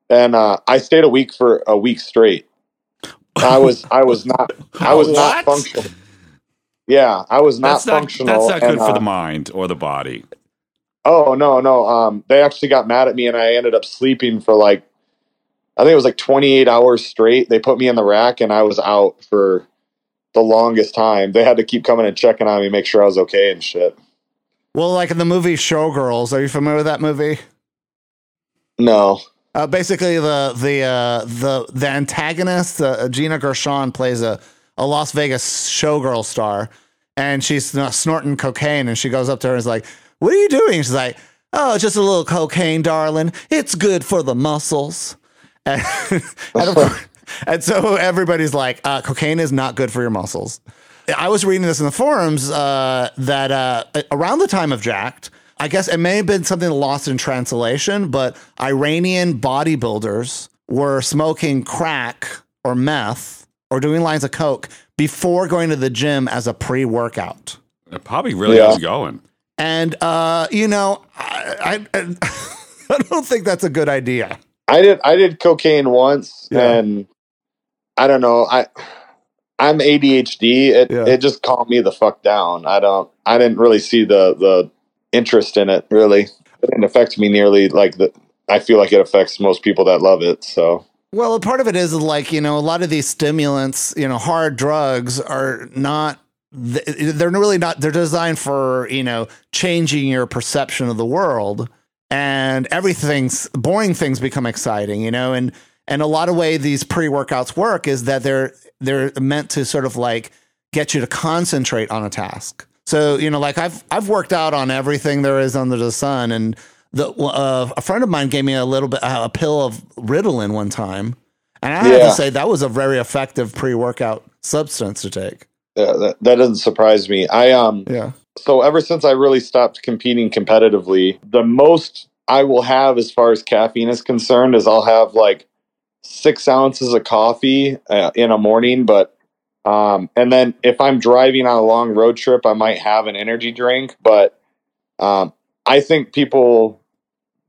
and uh, I stayed a week for a week straight. I was I was not I was not functional. Yeah, I was not That's not, functional. that's not good and, for uh, the mind or the body. Oh no, no. Um, they actually got mad at me, and I ended up sleeping for like, I think it was like 28 hours straight. They put me in the rack, and I was out for the longest time. They had to keep coming and checking on me, make sure I was okay and shit. Well, like in the movie Showgirls, are you familiar with that movie? No. Uh, basically, the the uh, the the antagonist, uh, Gina Gershon, plays a, a Las Vegas showgirl star, and she's snorting cocaine, and she goes up to her and is like, "What are you doing?" She's like, "Oh, just a little cocaine, darling. It's good for the muscles." [LAUGHS] And, and, of [LAUGHS] course- and so everybody's like, uh, "Cocaine is not good for your muscles." I was reading this in the forums uh, that uh, around the time of Jacked, I guess it may have been something lost in translation, but Iranian bodybuilders were smoking crack or meth or doing lines of coke before going to the gym as a pre-workout. It probably really Yeah. is going. And uh, you know, I, I [LAUGHS] I don't think that's a good idea. I did I did cocaine once Yeah. and I don't know. I I'm ADHD. It Yeah. it just calmed me the fuck down. I don't I didn't really see the the interest in it really. It didn't affect me nearly like the I feel like it affects most people that love it. So Well, part of it is like, you know, a lot of these stimulants, you know, hard drugs are not, they're really not, they're designed for, you know, changing your perception of the world. And everything's, boring things become exciting, you know, and, and a lot of way these pre workouts work is that they're, they're meant to sort of like get you to concentrate on a task. So, you know, like I've, I've worked out on everything there is under the sun and, the uh, a friend of mine gave me a little bit uh, a pill of Ritalin one time, and I have to say that was a very effective pre-workout substance to take. yeah, that, that doesn't surprise me. I um Yeah, so ever since I really stopped competing competitively, the most I will have as far as caffeine is concerned is I'll have like six ounces of coffee uh, in a morning, but um, and then if I'm driving on a long road trip, I might have an energy drink. But um, I think people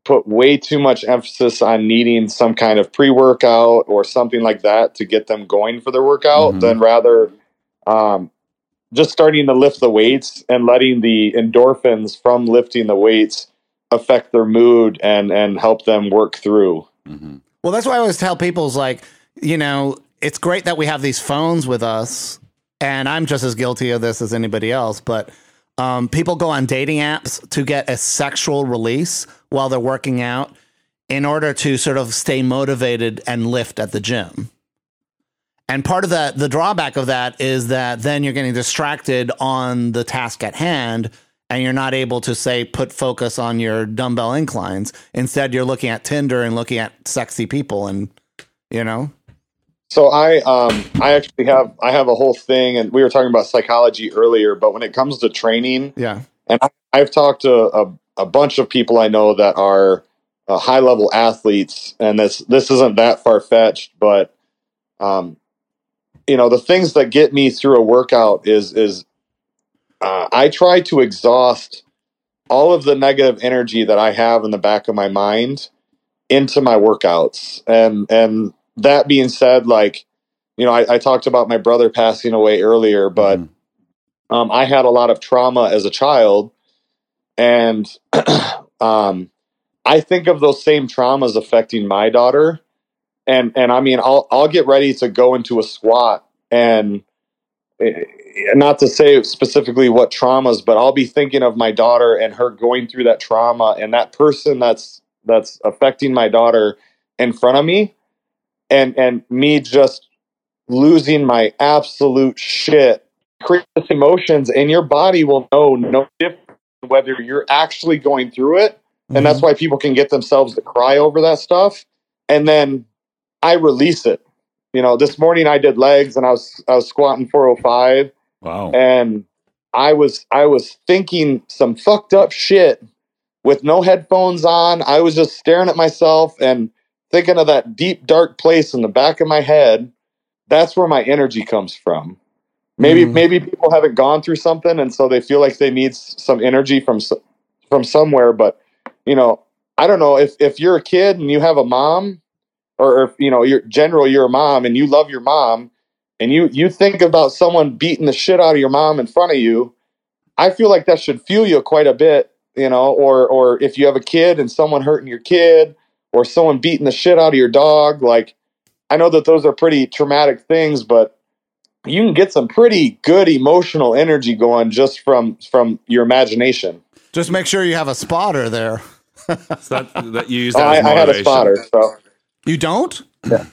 put way too much emphasis on needing some kind of pre-workout or something like that to get them going for their workout Mhm. than rather um, just starting to lift the weights and letting the endorphins from lifting the weights affect their mood and and help them work through. hmm well, that's why I always tell people is like, you know, it's great that we have these phones with us, and I'm just as guilty of this as anybody else. But um, people go on dating apps to get a sexual release while they're working out in order to sort of stay motivated and lift at the gym. And part of that, the drawback of that is that then you're getting distracted on the task at hand and you're not able to say put focus on your dumbbell inclines. Instead, you're looking at Tinder and looking at sexy people, and you know. So I um I actually have I have a whole thing, and we were talking about psychology earlier, but when it comes to training, yeah, and I, I've talked to a, a bunch of people I know that are uh, high level athletes, and this this isn't that far fetched, but um, you know, the things that get me through a workout is is uh, I try to exhaust all of the negative energy that I have in the back of my mind into my workouts. And and that being said, like, you know, I, I talked about my brother passing away earlier, but mm um, I had a lot of trauma as a child, and [CLEARS THROAT] um, I think of those same traumas affecting my daughter. And and I mean, I'll I'll get ready to go into a squat and eh, not to say specifically what traumas, but I'll be thinking of my daughter and her going through that trauma and that person that's that's affecting my daughter in front of me and and me just losing my absolute shit. Creates emotions and your body will know no different whether you're actually going through it. And mm-hmm. that's why people can get themselves to cry over that stuff. And then i release it. You know this morning i did legs and i was i was squatting 405 Wow. And I was I was thinking some fucked up shit with no headphones on. I was just staring at myself and thinking of that deep dark place in the back of my head. That's where my energy comes from. Maybe mm. maybe people haven't gone through something and so they feel like they need some energy from from somewhere but you know, I don't know if if you're a kid and you have a mom or if you know, you're general you're a mom and you love your mom and you you think about someone beating the shit out of your mom in front of you, I feel like that should fuel you quite a bit, you know, or or if you have a kid and someone hurting your kid or someone beating the shit out of your dog, like I know that those are pretty traumatic things, but you can get some pretty good emotional energy going just from from your imagination. Just make sure you have a spotter there. so that, that you use that oh, I, I, had a spotter. So you don't? Yeah.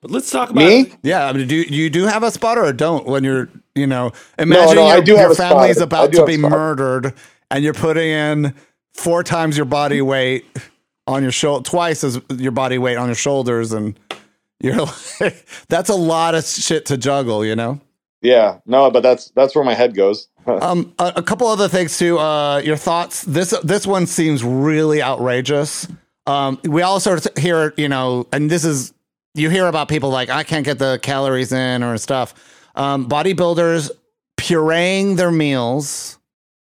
But let's talk about me. Yeah, I mean, do you do have a spot or don't when you're, you know, imagine no, no, your, your family's about to be murdered and you're putting in four times your body weight on your shoulder, twice as your body weight on your shoulders, and you're [LAUGHS] like, that's a lot of shit to juggle, you know. Yeah, no, but that's that's where my head goes. [LAUGHS] um, a, a, couple other things too. Uh, your thoughts. This this one seems really outrageous. Um, we all sort of hear, you know, and this is you hear about people like I can't get the calories in or stuff. Um, bodybuilders pureeing their meals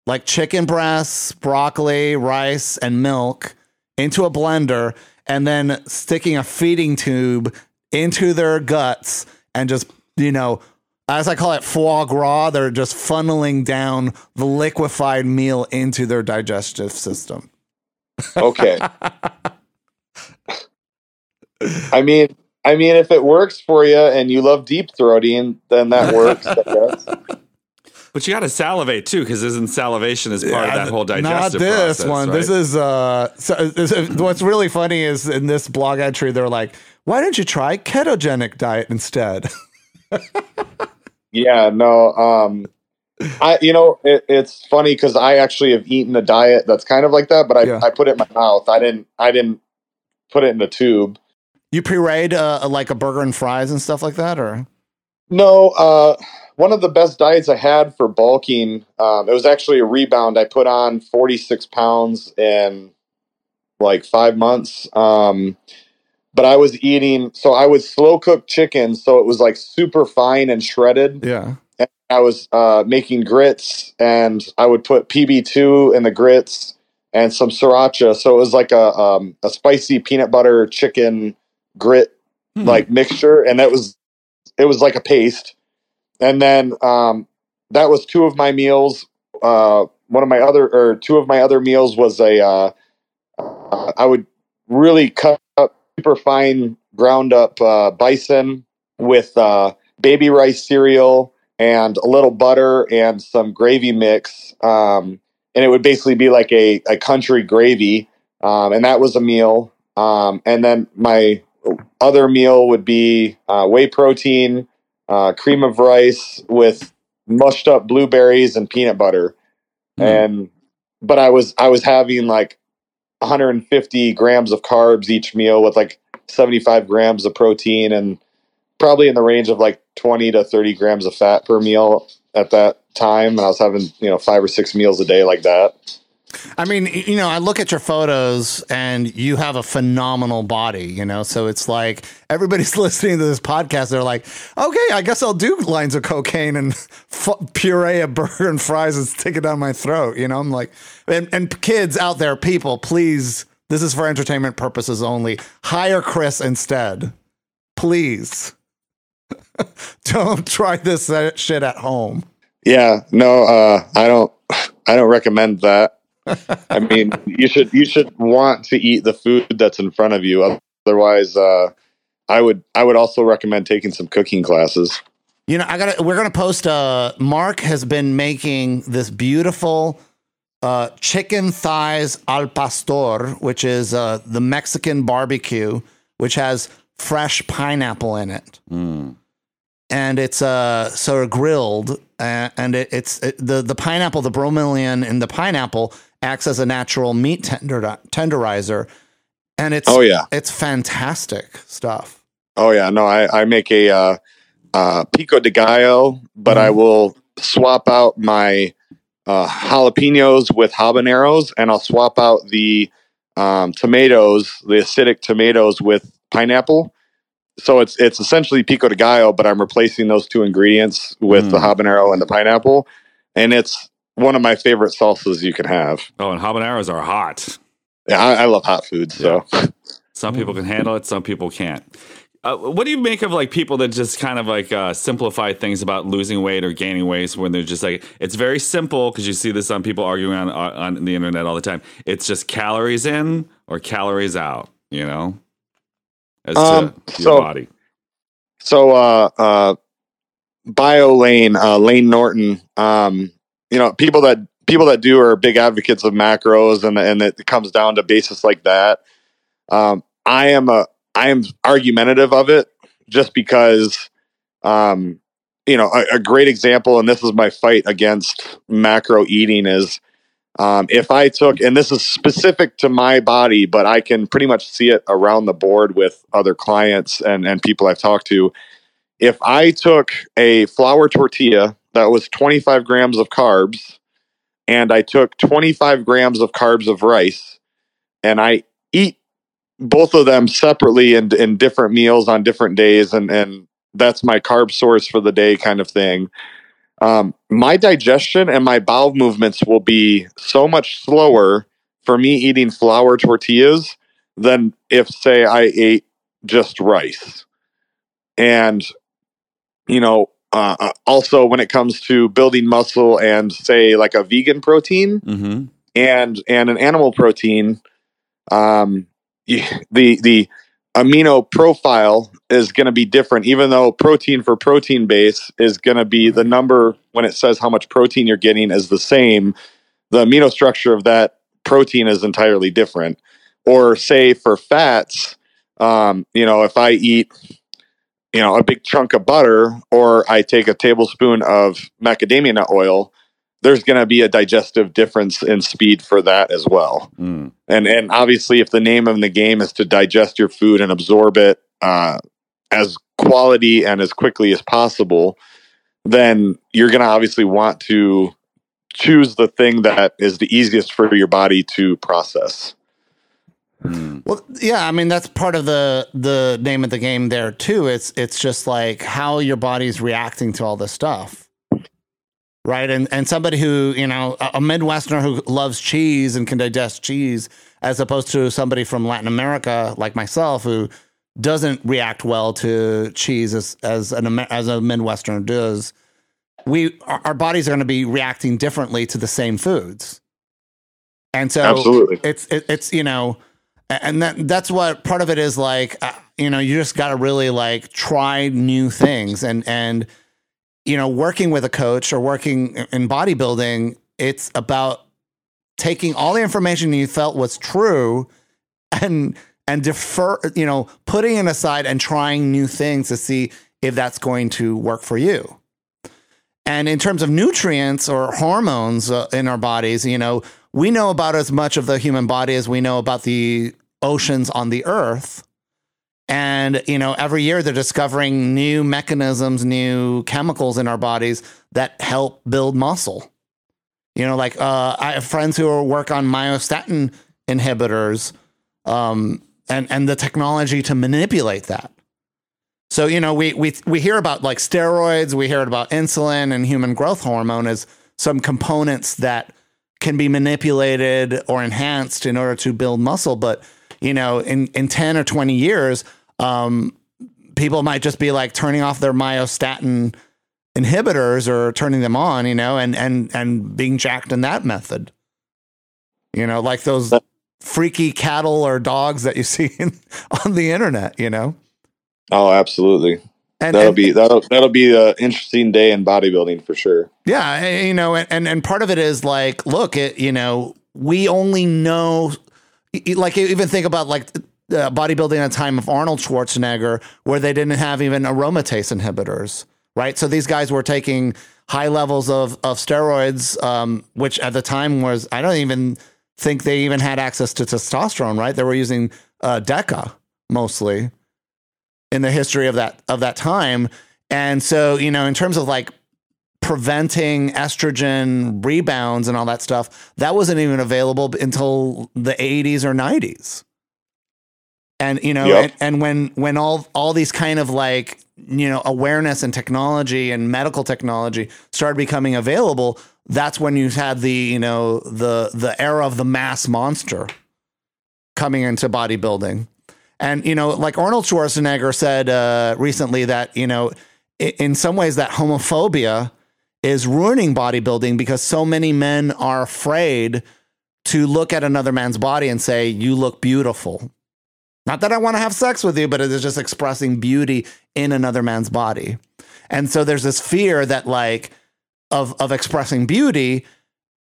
like chicken breasts, broccoli, rice, and milk into a blender, and then sticking a feeding tube into their guts and just you know as I call it foie gras, they're just funneling down the liquefied meal into their digestive system. Okay. [LAUGHS] I mean, I mean, if it works for you and you love deep throating, then that [LAUGHS] works. I guess. But you got to salivate too, because isn't salivation is part yeah, of that whole digestive Not this process, one. Right? This is uh. So, what's really funny is in this blog entry, they're like, "Why don't you try ketogenic diet instead?" [LAUGHS] yeah. No. Um. I, you know, it, it's funny because I actually have eaten a diet that's kind of like that, but I, yeah. I put it in my mouth. I didn't, I didn't put it in a tube. You pureed uh, like a burger and fries and stuff like that, or no? Uh, one of the best diets I had for bulking. Um, it was actually a rebound. I put on forty six pounds in like five months. Um, but I was eating, so I was slow cooked chicken, so it was like super fine and shredded. Yeah. And I was uh, making grits, and I would put PB two in the grits and some sriracha. So it was like a um, a spicy peanut butter chicken grit hmm. like mixture, and that was it was like a paste. And then um, that was two of my meals. Uh, one of my other or two of my other meals was a uh, uh, I would really cut up super fine ground up uh, bison with uh, baby rice cereal and a little butter and some gravy mix. Um, and it would basically be like a, a country gravy. Um, and that was a meal. Um, and then my other meal would be uh, whey protein, uh, cream of rice with mushed up blueberries and peanut butter. mm. and but I was I was having like 150 grams of carbs each meal with like 75 grams of protein and probably in the range of like 20 to 30 grams of fat per meal at that time. And I was having, you know, five or six meals a day like that. I mean, you know, I look at your photos and you have a phenomenal body, you know, so it's like everybody's [LAUGHS] listening to this podcast. They're like, okay, I guess I'll do lines of cocaine and [LAUGHS] f- puree a burger and fries and stick it down my throat. You know, I'm like, and, and kids out there, people, please, this is for entertainment purposes only. Hire Chris instead. Please. [LAUGHS] don't try this shit at home. Yeah, no, uh, I don't, [SIGHS] I don't recommend that. I mean, you should you should want to eat the food that's in front of you. Otherwise, uh, I would I would also recommend taking some cooking classes. You know, I got we're gonna post. Uh, Mark has been making this beautiful uh, chicken thighs al pastor, which is uh, the Mexican barbecue, which has fresh pineapple in it. Mm. And it's uh, sort of grilled, uh, and it, it's it, the the pineapple, the bromelain in the pineapple acts as a natural meat tender, tenderizer, and it's oh yeah, it's fantastic stuff. Oh yeah, no, I I make a uh, uh, pico de gallo, but mm. I mm-hmm. will swap out my uh, jalapenos with habaneros, and I'll swap out the um, tomatoes, the acidic tomatoes, with pineapple. So it's it's essentially pico de gallo, but I'm replacing those two ingredients with mm. the habanero and the pineapple, and it's one of my favorite salsas you can have. Oh, and habaneros are hot. Yeah, I, I love hot food. So yeah. some people can handle it, some people can't. Uh, what do you make of like people that just kind of like uh, simplify things about losing weight or gaining weight when they're just like it's very simple because you see this on people arguing on on the internet all the time. It's just calories in or calories out, you know, as um, to so, your body. So, uh, uh, Biolayne, uh, Layne Norton, um, you know, people that people that do are big advocates of macros, and and it comes down to basis like that. Um, I am a I am argumentative of it just because, um, you know, a, a, great example, and this is my fight against macro eating is. Um, if I took, and this is specific to my body, but I can pretty much see it around the board with other clients and, and people I've talked to. If I took a flour tortilla that was 25 grams of carbs and I took 25 grams of carbs of rice and I eat both of them separately in, in different meals on different days and, and that's my carb source for the day kind of thing. Um, my digestion and my bowel movements will be so much slower for me eating flour tortillas than if say I ate just rice. And you know, uh, uh, also when it comes to building muscle and say like a vegan protein mm-hmm. and and an animal protein um [LAUGHS] the the amino profile is going to be different even though protein for protein base is going to be the number when it says how much protein you're getting is the same. The amino structure of that protein is entirely different. Or say for fats um, you know if i eat you know a big chunk of butter or i take a tablespoon of macadamia nut oil there's going to be a digestive difference in speed for that as well mm. and and obviously if the name of the game is to digest your food and absorb it uh, as quality and as quickly as possible then you're going to obviously want to choose the thing that is the easiest for your body to process Mm. Well, yeah, I mean that's part of the the name of the game there too. It's it's just like how your body's reacting to all this stuff, right? And and somebody who you know a Midwesterner who loves cheese and can digest cheese, as opposed to somebody from Latin America like myself who doesn't react well to cheese as as an as a Midwesterner does. We our bodies are going to be reacting differently to the same foods, and so absolutely, it's it, it's you know and that that's what part of it is like uh, you know you just got to really like try new things. And and you know working with a coach or working in bodybuilding it's about taking all the information you felt was true and and defer you know putting it aside and trying new things to see if that's going to work for you. And in terms of nutrients or hormones uh, in our bodies, you know, we know about as much of the human body as we know about the oceans on the earth. And, you know, every year they're discovering new mechanisms, new chemicals in our bodies that help build muscle. You know, like uh, I have friends who work on myostatin inhibitors um, and, and the technology to manipulate that. So, you know, we, we, we hear about like steroids, we hear about insulin and human growth hormone as some components that can be manipulated or enhanced in order to build muscle. But, you know, in, in 10 or 20 years, um, people might just be like turning off their myostatin inhibitors or turning them on, you know, and and and being jacked in that method. You know, like those freaky cattle or dogs that you [LAUGHS] see in, on the internet, you know. Oh, absolutely. And, that'll and, be that'll that'll be an interesting day in bodybuilding for sure. Yeah, you know, and and part of it is like, look, it you know, we only know, like, even think about like uh, bodybuilding at a time of Arnold Schwarzenegger, where they didn't have even aromatase inhibitors, right? So these guys were taking high levels of of steroids, um, which at the time was I don't even think they even had access to testosterone, right? They were using uh, Deca mostly in the history of that of that time. And so, you know, in terms of like preventing estrogen rebounds and all that stuff, that wasn't even available until the 80s or 90s. And you know, yep. and, and when when all all these kind of like you know awareness and technology and medical technology started becoming available, that's when you had the you know the the era of the mass monster coming into bodybuilding and, you know, like Arnold Schwarzenegger said uh, recently that, you know, in some ways that homophobia is ruining bodybuilding because so many men are afraid to look at another man's body and say, you look beautiful. Not that I want to have sex with you, but it is just expressing beauty in another man's body. And so there's this fear that, like, of, of expressing beauty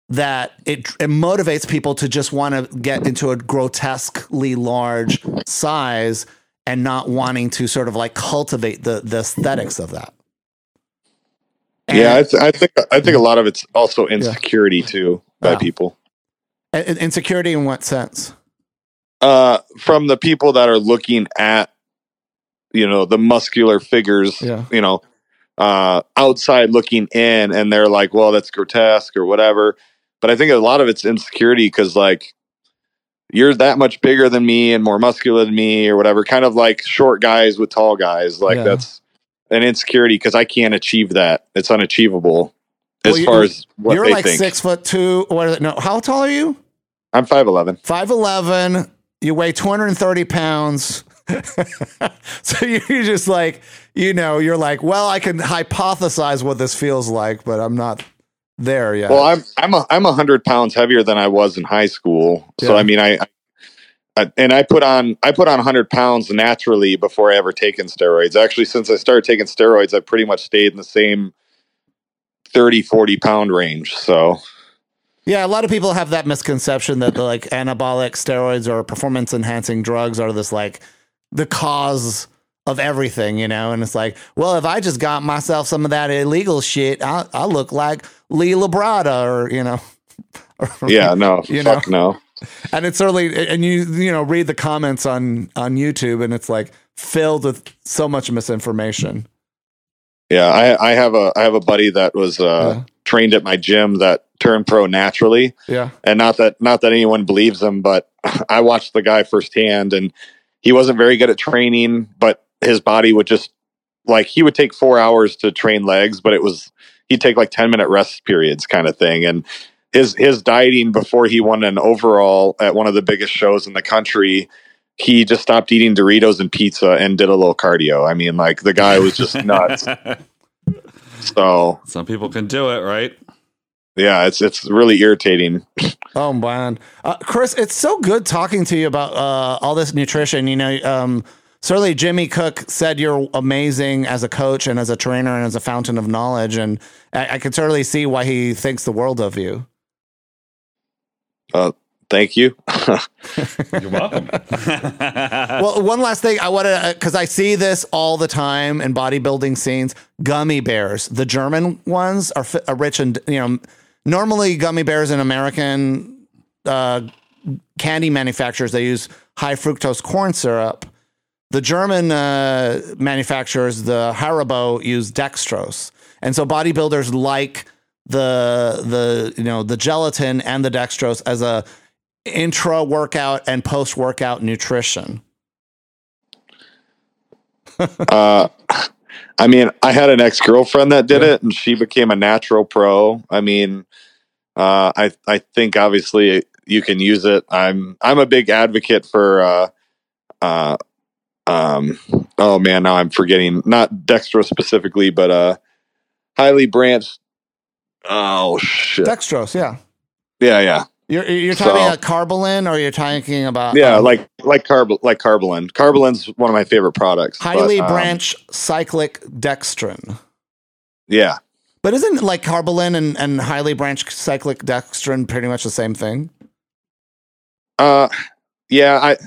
that it, it motivates people to just want to get into a grotesquely large size and not wanting to sort of like cultivate the the aesthetics of that. And, yeah, I, th- I, think I think a lot of it's also insecurity yeah. too by people. Insecurity in what sense? Uh, from the people that are looking at, you know, the muscular figures. Yeah. You know, uh, outside looking in, and they're like, "Well, that's grotesque" or whatever but I think a lot of it's insecurity because like you're that much bigger than me and more muscular than me or whatever. Kind of like short guys with tall guys. Like yeah. that's an insecurity because I can't achieve that. It's unachievable as far as what you're they like think. six foot two. What? No, how tall are you? I'm five eleven. Five eleven. You weigh two hundred and thirty pounds. [LAUGHS] so you're just like, you know, you're like, well, I can hypothesize what this feels like, but I'm not there. Yeah. Well, I'm I'm a, I'm a hundred pounds heavier than I was in high school. So. I mean, I, I, and I put on I put on hundred pounds naturally before I ever taken steroids. Actually, since I started taking steroids, I've pretty much stayed in the same 30, 40 pound range. So. Yeah, a lot of people have that misconception that the like anabolic steroids or performance enhancing drugs are this like the cause of everything, you know? And it's like, well, if I just got myself some of that illegal shit, I, I look like Lee Labrada or, you know. [LAUGHS] Or, yeah, [LAUGHS] no, you fuck know? no. And it's early, and you, you know, read the comments on, on YouTube and it's like filled with so much misinformation. Yeah. I, I have a, I have a buddy that was, uh, yeah. trained at my gym that turned pro naturally. Yeah. And not that, not that anyone believes him, but [LAUGHS] I watched the guy firsthand and he wasn't very good at training, but his body would just like he would take four hours to train legs, but it was he'd take like 10 minute rest periods kind of thing. And his his dieting before he won an overall at one of the biggest shows in the country, he just stopped eating Doritos and pizza and did a little cardio. I mean, like the guy was just nuts. [LAUGHS] so some people can do it, right? Yeah, it's it's really irritating. oh man, uh, Chris, it's so good talking to you about uh, all this nutrition. You know, um, certainly Jimmy Cook said you're amazing as a coach and as a trainer and as a fountain of knowledge. And I, I can certainly see why he thinks the world of you. Uh, thank you. [LAUGHS] You're welcome. [LAUGHS] [LAUGHS] well, one last thing I want to, because I see this all the time in bodybuilding scenes. Gummy bears, the German ones are, are rich and you know, normally gummy bears in American uh, candy manufacturers they use high fructose corn syrup. The German uh, manufacturers, the Haribo, use dextrose, and so bodybuilders like the the you know the gelatin and the dextrose as a intra workout and post workout nutrition. [LAUGHS] uh, I mean, I had an ex girlfriend that did it, and she became a natural pro. I mean, uh, I I think obviously you can use it. I'm I'm a big advocate for. Uh, uh, um, oh man, now I'm forgetting. Not dextrose specifically, but uh, highly branched. Oh shit, Dextrose, yeah. yeah, yeah. You're you're talking So- about Karbolyn, or you're talking about Yeah, um, like like carb like Karbolyn. Karbolyn's one of my favorite products. but, highly um, branched cyclic dextrin. Yeah, But isn't like Karbolyn and, and highly branched cyclic dextrin pretty much the same thing? Uh, yeah. I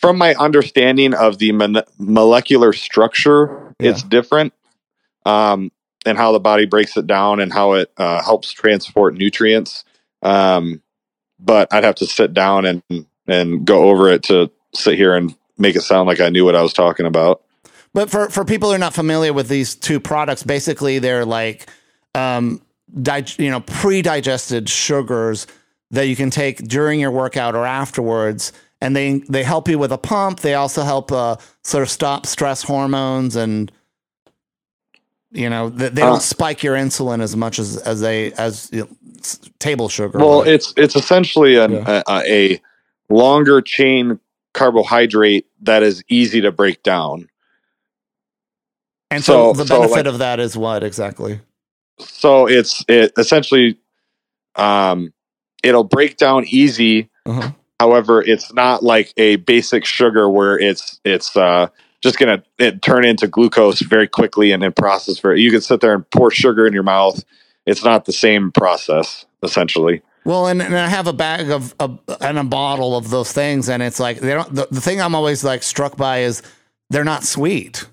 from my understanding of the mon- molecular structure, it's different. Um, and how the body breaks it down and how it uh, helps transport nutrients. Um, but I'd have to sit down and and go over it to sit here and make it sound like I knew what I was talking about. But for, for people who are not familiar with these two products, basically they're like, um, dig- you know, pre-digested sugars that you can take during your workout or afterwards, and they they help you with a pump. They also help uh, sort of stop stress hormones, and you know they, they don't Uh. spike your insulin as much as as they as you know, table sugar. Well, would. it's it's essentially an, Yeah. a, a longer chain carbohydrate that is easy to break down. and so, so- the so, benefit like- of that is what exactly? So it's it essentially um it'll break down easy. Uh-huh. However, it's not like a basic sugar where it's it's uh just gonna it turn into glucose very quickly and then process for You can sit there and pour sugar in your mouth. It's not the same process, essentially. Well, and, and I have a bag of, of and a bottle of those things, and it's like they don't. The, the thing I'm always like struck by is they're not sweet.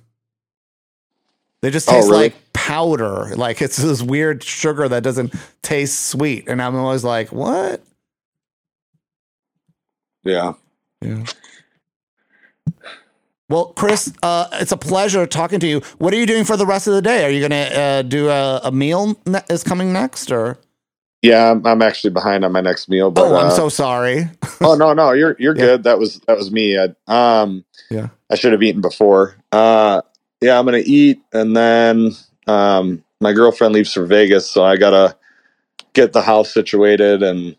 They just Oh, taste really? like powder. Like it's this weird sugar that doesn't taste sweet, and I'm always like, what? Yeah. Yeah. Well, Chris, uh, it's a pleasure talking to you. What are you doing for the rest of the day? Are you going to uh, do a, a meal ne- is coming next, or? Yeah, I'm, I'm actually behind on my next meal, but oh, I'm uh, so sorry. [LAUGHS] oh no no you're you're Yeah. good that was that was me I, um Yeah. i should have eaten before uh yeah i'm gonna eat and then um my girlfriend leaves for vegas so i gotta get the house situated and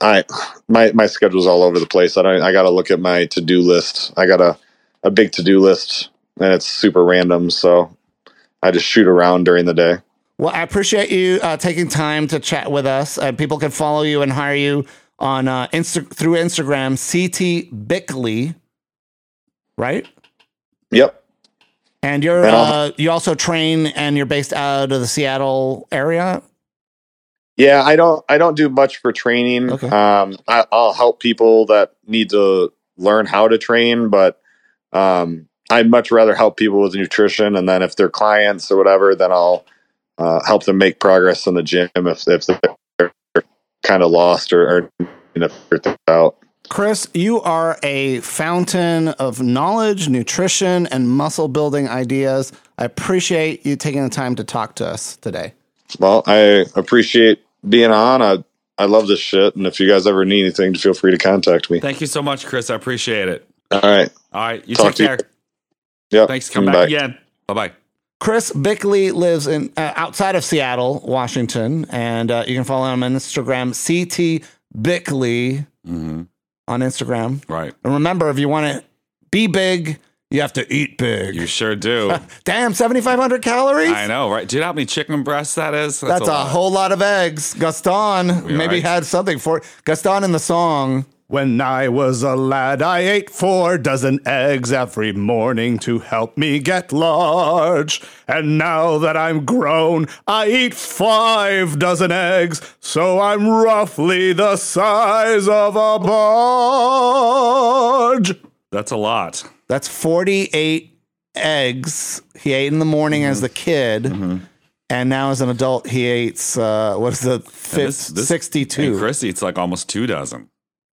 i my my schedule's all over the place i don't i gotta look at my to-do list i got a a big to-do list and it's super random so i just shoot around during the day Well, I appreciate you uh, taking time to chat with us. Uh, people can follow you and hire you on uh, Insta- through Instagram, CT Bickley, right? yep And you're uh, you also train and you're based out of the Seattle area. Yeah, I don't. I don't do much for training. Okay. Um, I, I'll help people that need to learn how to train, but um, I'd much rather help people with nutrition. And then if they're clients or whatever, then I'll uh, help them make progress in the gym if if they're kind of lost or, or you know things out. Chris, you are a fountain of knowledge, nutrition, and muscle building ideas. I appreciate you taking the time to talk to us today. Well, I appreciate being on. I I love this shit, and if you guys ever need anything, feel free to contact me. Thank you so much, Chris. I appreciate it. All right. All right. You Talk take to care. Yeah. Thanks. Come Bye. back again. Bye bye. Chris Bickley lives in uh, outside of Seattle, Washington, and uh, you can follow him on Instagram, CT Bickley hmm on Instagram. Right. And remember, if you want to be big, you have to eat big. You sure do. [LAUGHS] Damn, seventy five hundred calories. I know, right? Do you know how many chicken breasts that is? That's a, lot. whole lot of eggs. Gaston maybe right. had something for Gaston in the song. When I was a lad, I ate four dozen eggs every morning to help me get large. And now that I'm grown, I eat five dozen eggs, so I'm roughly the size of a barge. That's a lot. That's 48 eggs he ate in the morning as the kid. And now as an adult, he eats, uh, what is the fifth, this- this- 62. And Chris eats like almost two dozen.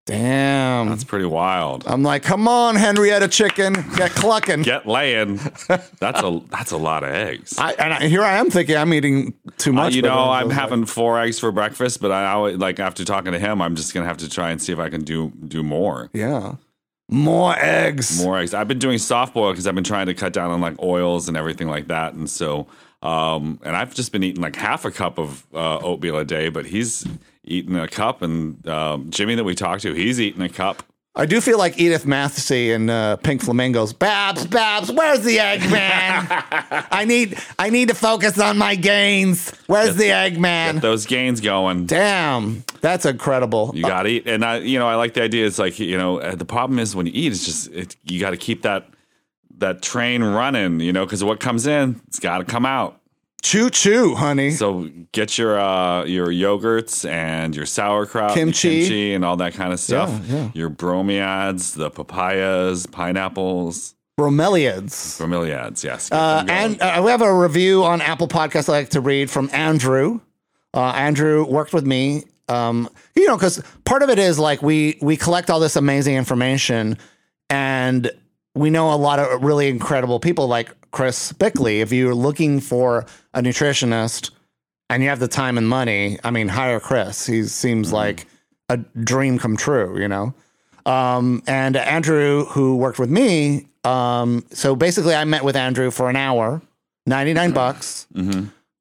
Damn. That's pretty wild. I'm like, come on, Henrietta chicken, get clucking. Get laying. [LAUGHS] That's a that's a lot of eggs. I, and I, here I am thinking I'm eating too Uh, much. you know, I'm was like, having four eggs for breakfast, but I always like after talking to him, I'm just gonna have to try and see if I can do do more. yeah, more eggs. More eggs. I've been doing soft boil because I've been trying to cut down on like oils and everything like that, and so um, and I've just been eating like half a cup of uh, oatmeal a day, but he's eating a cup, and um, Jimmy that we talked to, he's eating a cup. I do feel like Edith Massey and uh, Pink Flamingos. Babs, Babs, where's the egg man? [LAUGHS] I need, I need to focus on my gains. Where's the egg man? Those gains going. Damn, that's incredible. You got to eat, and I, you know, I like the idea. It's like you know, uh, the problem is when you eat, it's just it, you got to keep that that train running, you know, because what comes in, it's got to come out. Choo choo, honey. So get your uh, your yogurts and your sauerkraut, your Kimchi. kimchi, and all that kind of stuff. Yeah, yeah. Your bromiads, the papayas, pineapples, Bromeliads. bromeliads. Yes, Uh, and uh, we have a review on Apple Podcasts I like to read from Andrew. Uh, Andrew worked with me. Um, you know, because part of it is like we we collect all this amazing information, and we know a lot of really incredible people like Chris Bickley. If you're looking for a nutritionist and you have the time and money, I mean, hire Chris. He seems like a dream come true. You know. Um, and Andrew, who worked with me, um, so basically, I met with Andrew for an hour, ninety nine bucks.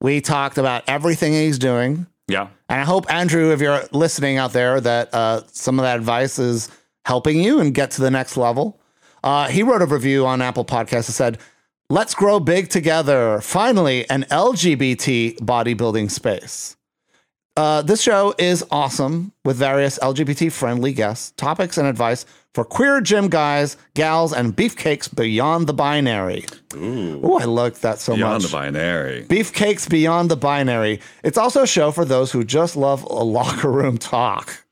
We talked about everything he's doing, yeah, and I hope Andrew, if you're listening out there, that uh, some of that advice is helping you and get to the next level. Uh, he wrote a review on Apple Podcasts that said, "Let's grow big together. Finally, an LGBT bodybuilding space." Uh, this show is awesome with various LGBT friendly guests, topics, and advice for queer gym guys, gals, and beefcakes beyond the binary. Ooh, I like that so beyond much. Beyond the binary. Beefcakes beyond the binary. It's also a show for those who just love a locker room talk.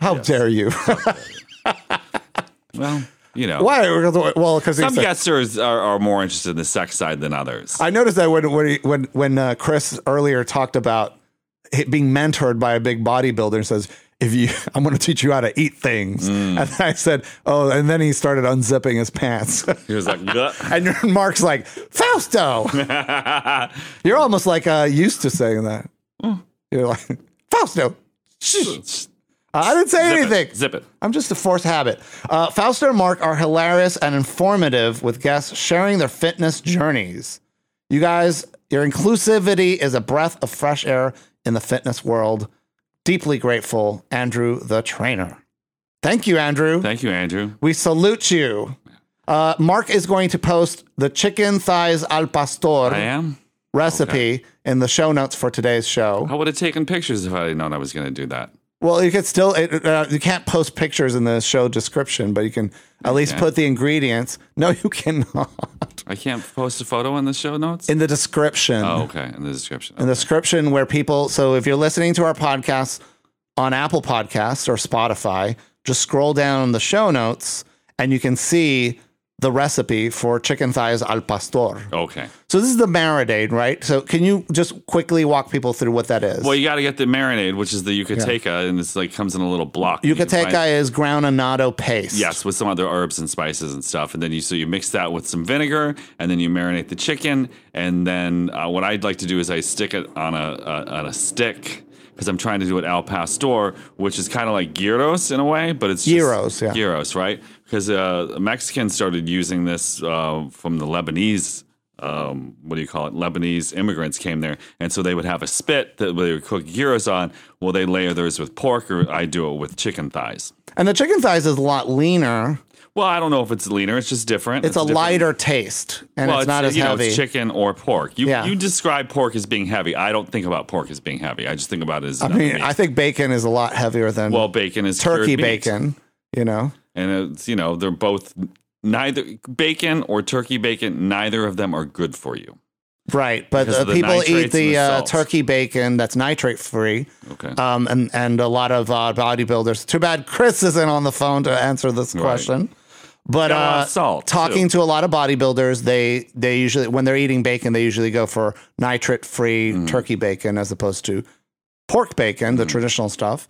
How dare you? [LAUGHS] Well, you know, Why? Well, because some guests are, are more interested in the sex side than others. I noticed that when when he, when when uh, Chris earlier talked about being mentored by a big bodybuilder and says, "If you, [LAUGHS] I'm going to teach you how to eat things," Mm. and I said, "Oh," and then he started unzipping his pants, he was like, [LAUGHS] and Mark's like, "Fausto," [LAUGHS] you're almost like uh, used to saying that. Mm. You're like, "Fausto." Shh. I didn't say Zip it. anything. Zip it. I'm just a forced habit. Uh, Fausto and Mark are hilarious and informative with guests sharing their fitness journeys. You guys, your inclusivity is a breath of fresh air in the fitness world. Deeply grateful, Andrew the trainer. Thank you, Andrew. Thank you, Andrew. we salute you. Uh, Mark is going to post the chicken thighs al pastor I am. recipe in the show notes for today's show. I would have taken pictures if I had known I was going to do that. Well, you could still it, uh, you can't post pictures in the show description, but you can at least can. put the ingredients. [LAUGHS] No, you cannot I can't post a photo in the show notes. in the description. oh, okay, in the description. In the description where people. So if you're listening to our podcast on Apple Podcasts or Spotify, just scroll down in the show notes and you can see the recipe for chicken thighs al pastor. okay. So this is the marinade, right? So can you just quickly walk people through what that is? Well, you got to get the marinade, which is the yucateca, and it's like comes in a little block. Yucateca find- is ground annatto paste. Yes, with some other herbs and spices and stuff, and then you so you mix that with some vinegar, and then you marinate the chicken, and then uh, what I'd like to do is I stick it on a, a on a stick because I'm trying to do it al pastor, which is kind of like gyros in a way, but it's just- Gyros, yeah. gyros, right? Because uh, Mexicans started using this uh, from the Lebanese. Um, what do you call it? Lebanese immigrants came there, and so they would have a spit that they would cook gyros on. Well, they layer theirs with pork, or I do it with chicken thighs. And the chicken thighs is a lot leaner. Well, I don't know if it's leaner. It's just different. It's, a different- lighter taste, and Well, it's not as you know, heavy. it's chicken or pork. You Yeah. you describe pork as being heavy. I don't think about pork as being heavy. I just think about it as I mean, meat. I think bacon is a lot heavier than well, bacon is turkey cured meat. bacon. You know, and it's you know they're both neither bacon or turkey bacon. Neither of them are good for you. right? But uh, the people eat the, the uh, turkey bacon that's nitrate free, Okay. um, and and a lot of uh, bodybuilders. Too bad Chris isn't on the phone to answer this Right. question. But Got a lot uh, salt, talking too. to a lot of bodybuilders, they they usually when they're eating bacon, they usually go for nitrate free Mm. turkey bacon as opposed to pork bacon, the traditional stuff.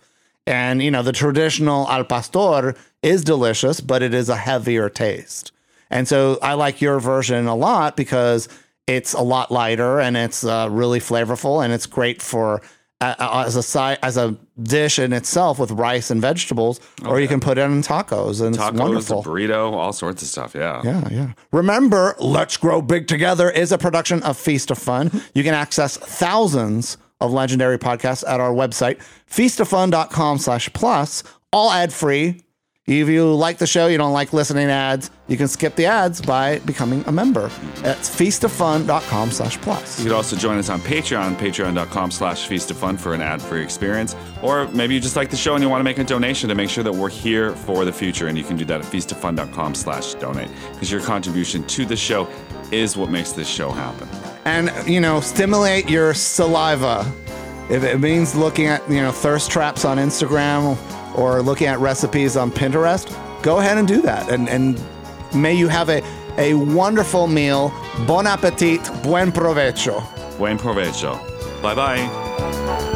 And you know, the traditional al pastor is delicious, but it is a heavier taste. And so I like your version a lot because it's a lot lighter and it's uh, really flavorful and it's great for uh, as a side as a dish in itself with rice and vegetables, or you can put it in tacos and Tacos, it's wonderful. burrito, all sorts of stuff. Yeah. Yeah, yeah. Remember, Let's Grow Big Together is a production of Feast of Fun. [LAUGHS] You can access thousands of legendary podcasts at our website, feastoffun.com slash plus, all ad free. If you like the show, you don't like listening to ads, you can skip the ads by becoming a member. That's feastoffun.com slash plus. You could also join us on Patreon, patreon.com slash feast of fun for an ad-free experience. Or maybe you just like the show and you want to make a donation to make sure that we're here for the future. And you can do that at feastoffun.com slash donate. Because your contribution to the show is what makes this show happen. and you know stimulate your saliva if it means looking at you know thirst traps on instagram or looking at recipes on pinterest go ahead and do that and and may you have a a wonderful meal bon appetit buen provecho Buen provecho. Bye-bye.